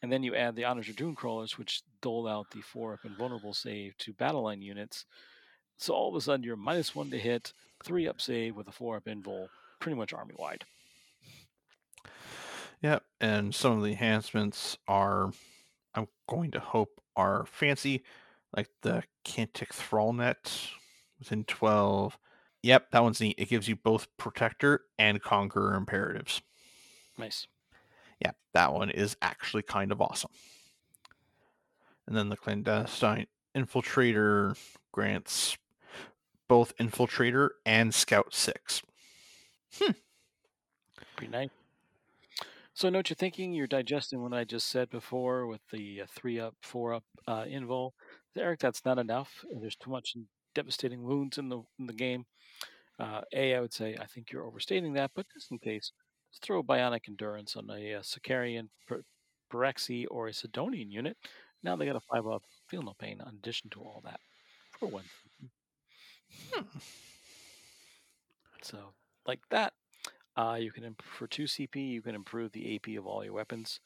And then you add the Onager Dunecrawlers, which dole out the 4 up invulnerable save to battle line units. So all of a sudden you're minus 1 to hit, 3 up save with a 4 up invul, pretty much army wide. Yep, and some of the enhancements are, I'm going to hope, are fancy, like the Cantic Thrallnet within 12. Yep, that one's neat. It gives you both Protector and Conqueror imperatives. Nice. Yeah, that one is actually kind of awesome. And then the Clandestine Infiltrator grants both Infiltrator and Scout 6. Hmm. Pretty nice. So I know what you're thinking. You're digesting what I just said before with the uh, three up, four up uh, invul. Eric, that's not enough. There's too much devastating wounds in the in the game. Uh, a, I would say I think you're overstating that, but just in case, let's throw bionic endurance on a, a Sicarian, Pteraxii, or a Sydonian unit. Now they got a five up, feel no pain. In addition to all that, for one. Hmm. So like that, uh, you can imp- for two CP, you can improve the AP of all your weapons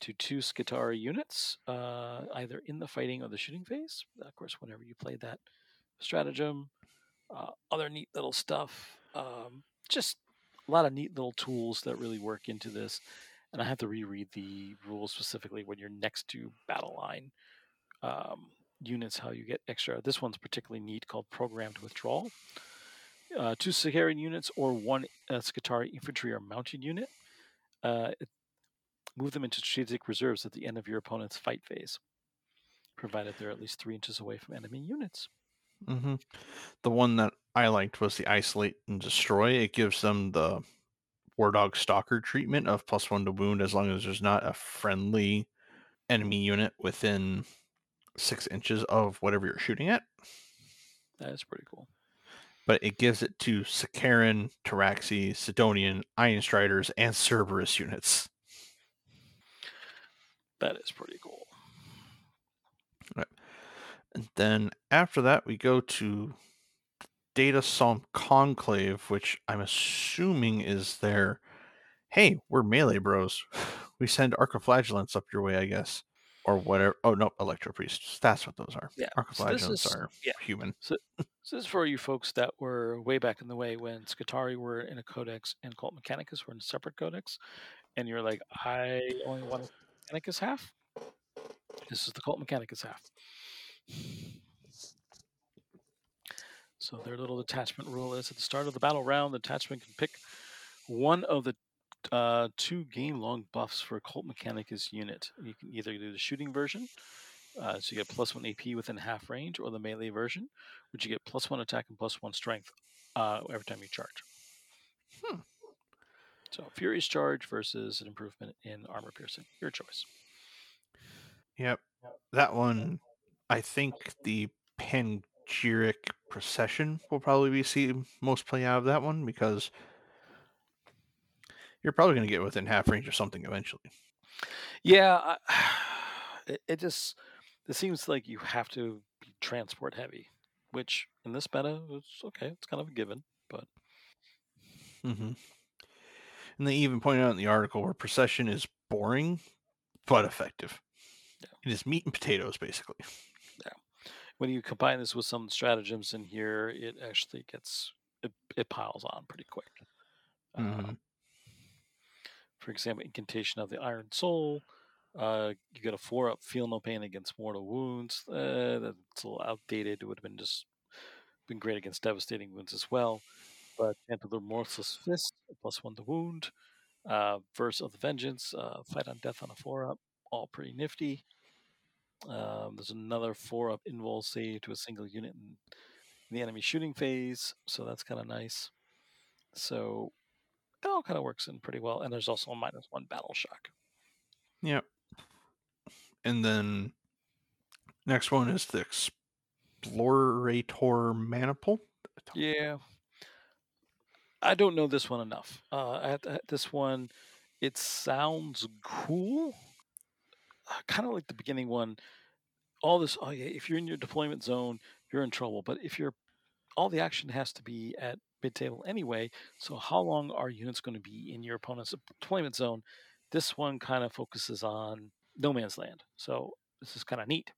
to two Skitarii units, uh, either in the fighting or the shooting phase. Of course, whenever you play that stratagem, uh, other neat little stuff. Um, just a lot of neat little tools that really work into this. And I have to reread the rules specifically when you're next to battle line um, units, how you get extra. This one's particularly neat called programmed withdrawal uh, two Sicarian units or one uh, Skitarii infantry or mounted unit. Uh, move them into strategic reserves at the end of your opponent's fight phase, provided they're at least three inches away from enemy units. Mm-hmm. The one that I liked was the isolate and destroy. It gives them the War Dog Stalker treatment of plus one to wound as long as there's not a friendly enemy unit within six inches of whatever you're shooting at. That is pretty cool but it gives it to Sicarian, Pteraxii, Sydonian, Iron Striders, and Serberys units. That is pretty cool. Right. And then after that, we go to Data Psalm Conclave, which I'm assuming is their hey, we're melee bros. We send Arcoflagellants up your way, I guess or whatever. Oh no, electro priests. That's what those are. Yeah, Arcoflagellants so are yeah. human. So, so, this is for you folks that were way back in the way when Skitarii were in a codex and Cult Mechanicus were in a separate codex, and you're like, I only want Mechanicus half. This is the Cult Mechanicus half. So their little detachment rule is at the start of the battle round, the detachment can pick one of the uh, two game long buffs for Cult Mechanicus unit. You can either do the shooting version, uh, so you get plus one AP within half range, or the melee version, which you get plus one attack and plus one strength uh, every time you charge. Hmm. So Furious Charge versus an improvement in armor piercing. Your choice. Yep. That one, I think the Panegyric Procession will probably be see most play out of that one because you're probably going to get within half range or something eventually. Yeah, I, it, it just it seems like you have to be transport heavy, which in this meta it's okay. It's kind of a given, but. Mm-hmm. And they even pointed out in the article where procession is boring but effective. Yeah. It is meat and potatoes, basically. Yeah. When you combine this with some stratagems in here, it actually gets it, it piles on pretty quick. Mm-hmm. Uh, for example, incantation of the Iron Soul. Uh, you get a four up, feel no pain against mortal wounds. Uh, that's a little outdated. It would have been just been great against devastating wounds as well. But Chant of the Remorseless Fist, plus one to wound. Uh, Verse of the Vengeance, uh, fight on death on a four up, all pretty nifty. Um, there's another four up invul save to a single unit in the enemy shooting phase, so that's kind of nice. So it all kind of works in pretty well. And there's also a minus one battle shock. Yep. And then next one is the Explorator Maniple. Yeah. I don't know this one enough. Uh, at, at this one, it sounds cool. Uh, kind of like the beginning one. all this oh yeah, if you're in your deployment zone, you're in trouble. But if you're all the action has to be at mid table anyway. So how long are units going to be in your opponent's deployment zone? This one kind of focuses on no man's land. So this is kind of neat.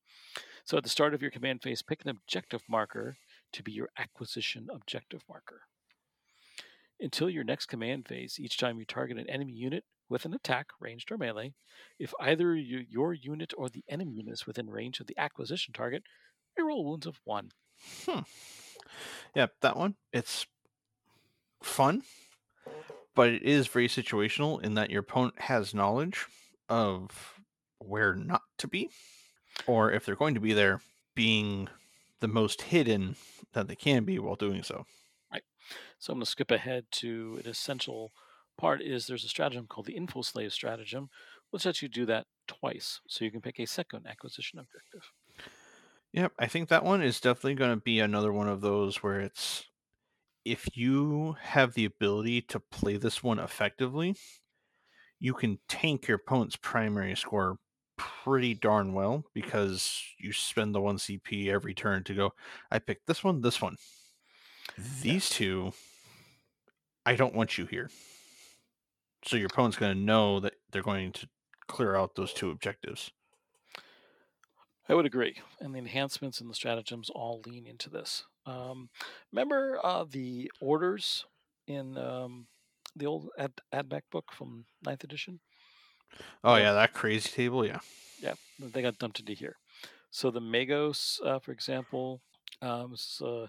So at the start of your command phase, pick an objective marker to be your acquisition objective marker. Until your next command phase, each time you target an enemy unit with an attack, ranged or melee, if either you, your unit or the enemy unit is within range of the acquisition target, you roll wounds of one. Hmm. Yeah, that one. It's fun, but it is very situational in that your opponent has knowledge of where not to be, or if they're going to be there, being the most hidden that they can be while doing so. Right. So I'm going to skip ahead to an essential part is there's a stratagem called the info slave stratagem, which lets you do that twice. So you can pick a second acquisition objective. Yep, I think that one is definitely going to be another one of those where it's if you have the ability to play this one effectively, you can tank your opponent's primary score pretty darn well because you spend the one CP every turn to go, I picked this one, this one. These two, I don't want you here. So your opponent's going to know that they're going to clear out those two objectives. I would agree. And the enhancements and the stratagems all lean into this. Um, remember uh, the orders in um, the old Ad- AdMech book from 9th edition? Oh, yeah, that crazy table, yeah. Yeah, they got dumped into here. So the Magos, uh, for example, um, is uh,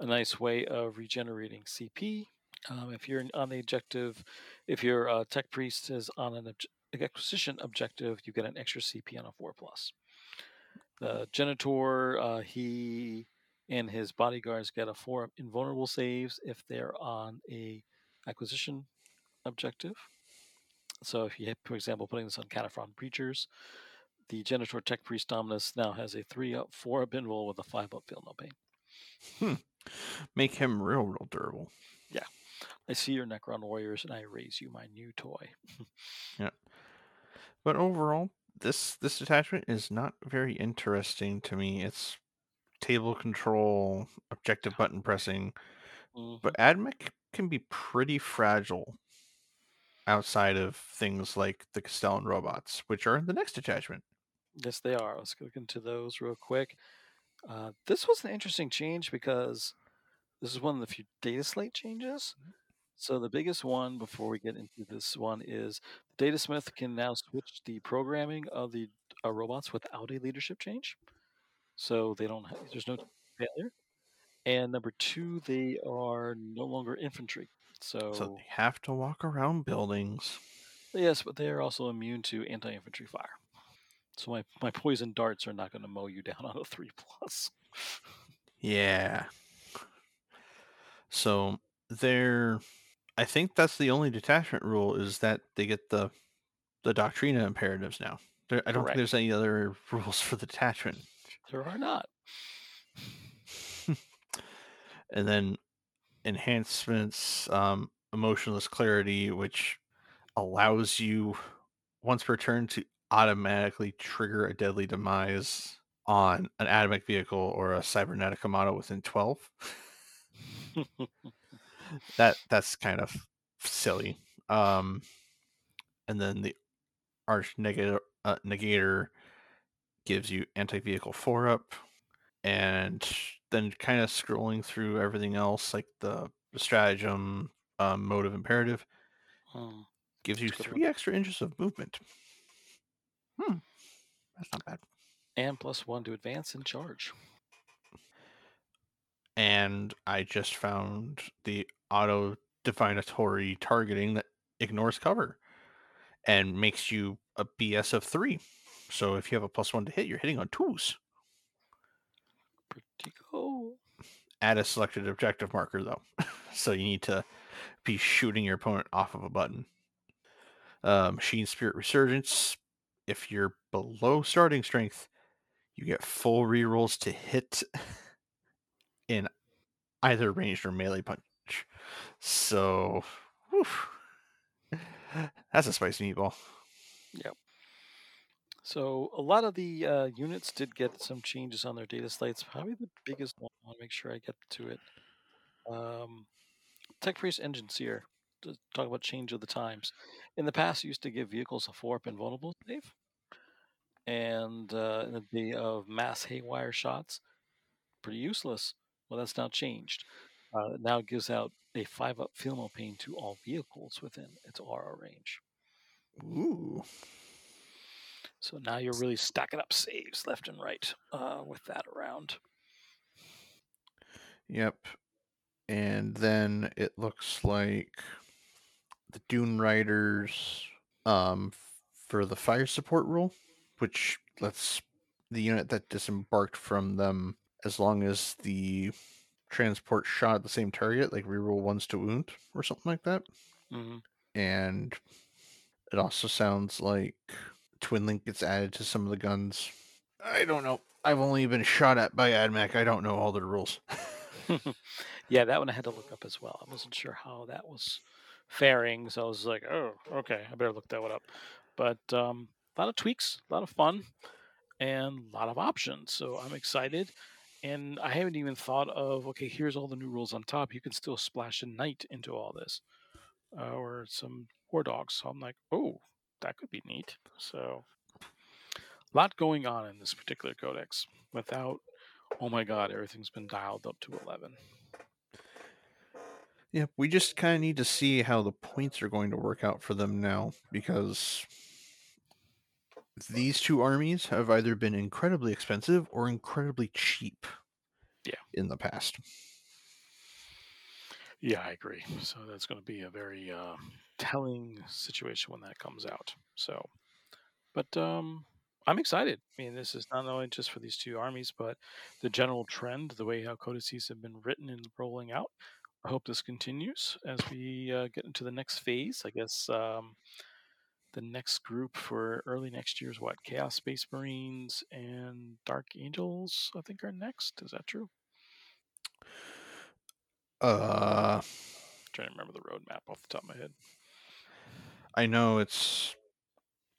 a nice way of regenerating CP. Um, if you're on the objective, if your uh, tech priest is on an obje- acquisition objective, you get an extra CP on a four plus. The Genetor, uh, he and his bodyguards get a four invulnerable saves if they're on a acquisition objective. So if you hit, for example, putting this on Kataphron Breachers, the Genetor Tech Priest Dominus now has a three up, four up invul with a five up feel no pain. Hmm. Make him real, real durable. Yeah. I see your Necron Warriors and I raise you my new toy. yeah. But overall, this this attachment is not very interesting to me. It's table control, objective button pressing, Mhm. but AdMech can be pretty fragile outside of things like the Kastelan robots, which are the next attachment. Yes, they are. Let's look into those real quick. Uh, this was an interesting change because this is one of the few data slate changes. So the biggest one before we get into this one is the Datasmith can now switch the programming of the uh, robots without a leadership change. So they don't have, there's no failure. And number two, they are no longer infantry. So, So they have to walk around buildings. yes, but they are also immune to anti-infantry fire. So my, my poison darts are not going to mow you down on a three plus. Yeah. So they're I think that's the only detachment rule is that they get the the Doctrina imperatives now. There, I don't Correct. think there's any other rules for the detachment. There are not. And then enhancements, um, emotionless clarity, which allows you once per turn to automatically trigger a deadly demise on an atomic vehicle or a cybernetic model within 12. that that's kind of silly. Um, and then the arch negator uh, negator gives you anti-vehicle four up, and then kind of scrolling through everything else like the, the stratagem, um, mode of imperative Hmm. gives you That's a good three extra inches of movement. Hmm, that's not bad. and plus one to advance and charge. And I just found the auto divinatory targeting that ignores cover and makes you a BS of three. So if you have a plus one to hit, you're hitting on twos. Pretty cool. Add a selected objective marker though. so you need to be shooting your opponent off of a button. Uh, Machine Spirit Resurgence. If you're below starting strength, you get full rerolls to hit in either ranged or melee punch. So, whew. that's a spicy meatball. So a lot of the uh, units did get some changes on their data slates. Probably the biggest one. I want to make sure I get to it. Um, Tech Priest Enginseer. To talk about change of the times. In the past, used to give vehicles a four-up invulnerable save, and uh, in the day of mass haywire shots, pretty useless. Well, that's now changed. Uh, now gives out a five-up feel pain to all vehicles within its aura range. Ooh. So now you're really stacking up saves left and right uh, with that around. Yep. And then it looks like the Duneriders um for the fire support rule, which lets the unit that disembarked from them as long as the transport shot at the same target, like reroll ones to wound or something like that. Mhm. And it also sounds like Twin Link gets added to some of the guns. I don't know. I've only been shot at by AdMech. I don't know all the rules. yeah, that one I had to look up as well. I wasn't sure how that was faring, so I was like, oh, okay, I better look that one up. But um, a lot of tweaks, a lot of fun, and a lot of options. So I'm excited. And I haven't even thought of okay, here's all the new rules on top. You can still splash a knight into all this, uh, or some war dogs. So I'm like, oh, that could be neat. So a lot going on in this particular codex without, oh my god, everything's been dialed up to 11. Yeah, we just kind of need to see how the points are going to work out for them now because these two armies have either been incredibly expensive or incredibly cheap. Yeah. In the past. Yeah, I agree. So that's going to be a very uh, telling situation when that comes out. So, but um, I'm excited. I mean, this is not only just for these two armies, but the general trend, the way how codices have been written and rolling out. I hope this continues as we uh, get into the next phase. I guess um, the next group for early next year is what? Chaos Space Marines and Dark Angels, I think, are next. Is that true? Uh, I'm trying to remember the roadmap off the top of my head. I know it's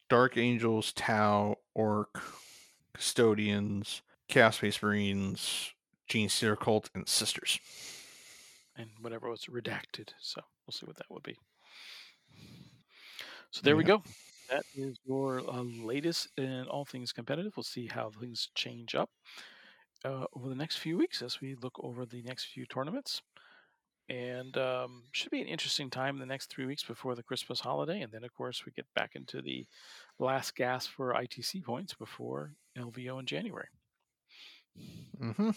Dark Angels, Tau, Ork, Custodians, Chaos Space Marines, Genestealer Cult, and Sisters and whatever was redacted. So we'll see what that would be. So there yeah. we go. That is your uh, latest in all things competitive. We'll see how things change up uh, over the next few weeks as we look over the next few tournaments. And um, should be an interesting time in the next three weeks before the Christmas holiday, and then of course we get back into the last gas for ITC points before LVO in January. Mm-hmm.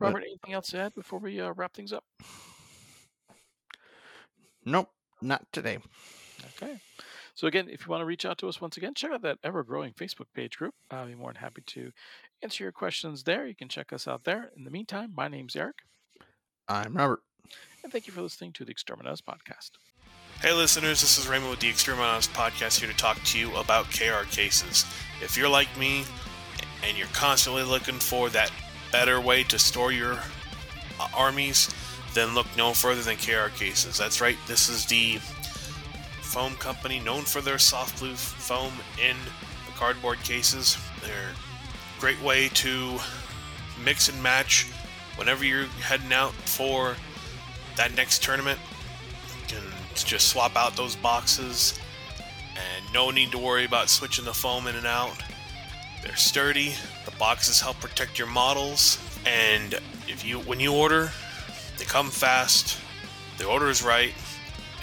Robert, but, anything else to add before we uh, wrap things up? Nope, not today. Okay. So again, if you want to reach out to us once again, check out that ever-growing Facebook page group. I'll be more than happy to answer your questions there. You can check us out there. In the meantime, my name's Eric. I'm Robert. And thank you for listening to the Exterminatus podcast. Hey listeners, this is Raymond with the Exterminatus podcast here to talk to you about KR cases. If you're like me and you're constantly looking for that better way to store your uh, armies, then look no further than KR Cases. That's right, this is the foam company known for their soft blue foam in the cardboard cases. They're a great way to mix and match whenever you're heading out for that next tournament. You can just swap out those boxes and no need to worry about switching the foam in and out. They're sturdy. The boxes help protect your models, and if you when you order, they come fast. The order is right,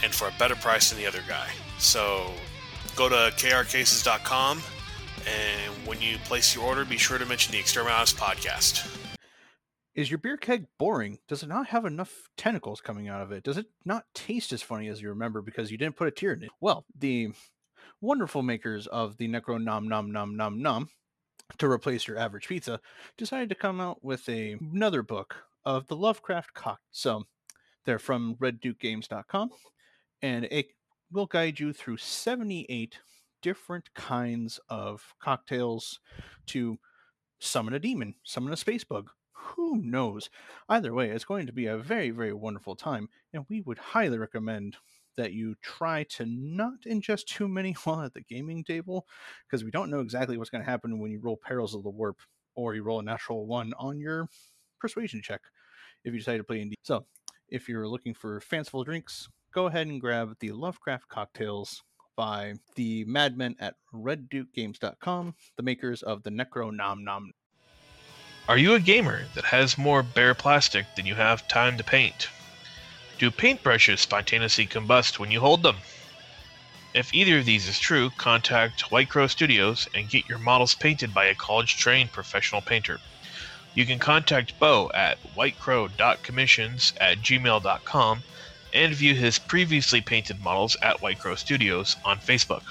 and for a better price than the other guy. So go to krcases.com, and when you place your order, be sure to mention the Exterminatus podcast. Is your beer keg boring? Does it not have enough tentacles coming out of it? Does it not taste as funny as you remember because you didn't put a tear in it? Well, the wonderful makers of the Necro Nom Nom Nom Nom Nom to replace your average pizza, decided to come out with a, another book of the Lovecraft cock. So they're from reddukegames.com and it will guide you through 78 different kinds of cocktails to summon a demon, summon a space bug. Who knows? Either way, it's going to be a very, very wonderful time, and we would highly recommend that you try to not ingest too many while at the gaming table, because we don't know exactly what's going to happen when you roll Perils of the Warp or you roll a natural one on your persuasion check if you decide to play in. So, if you're looking for fanciful drinks, go ahead and grab the Lovecraft cocktails by the madmen at reddukegames.com, the makers of the Necro Nom Nom. Are you a gamer that has more bare plastic than you have time to paint? Do paintbrushes spontaneously combust when you hold them? If either of these is true, contact White Crow Studios and get your models painted by a college trained professional painter. You can contact Bo at whitecrow.commissions at gmail.com and view his previously painted models at White Crow Studios on Facebook.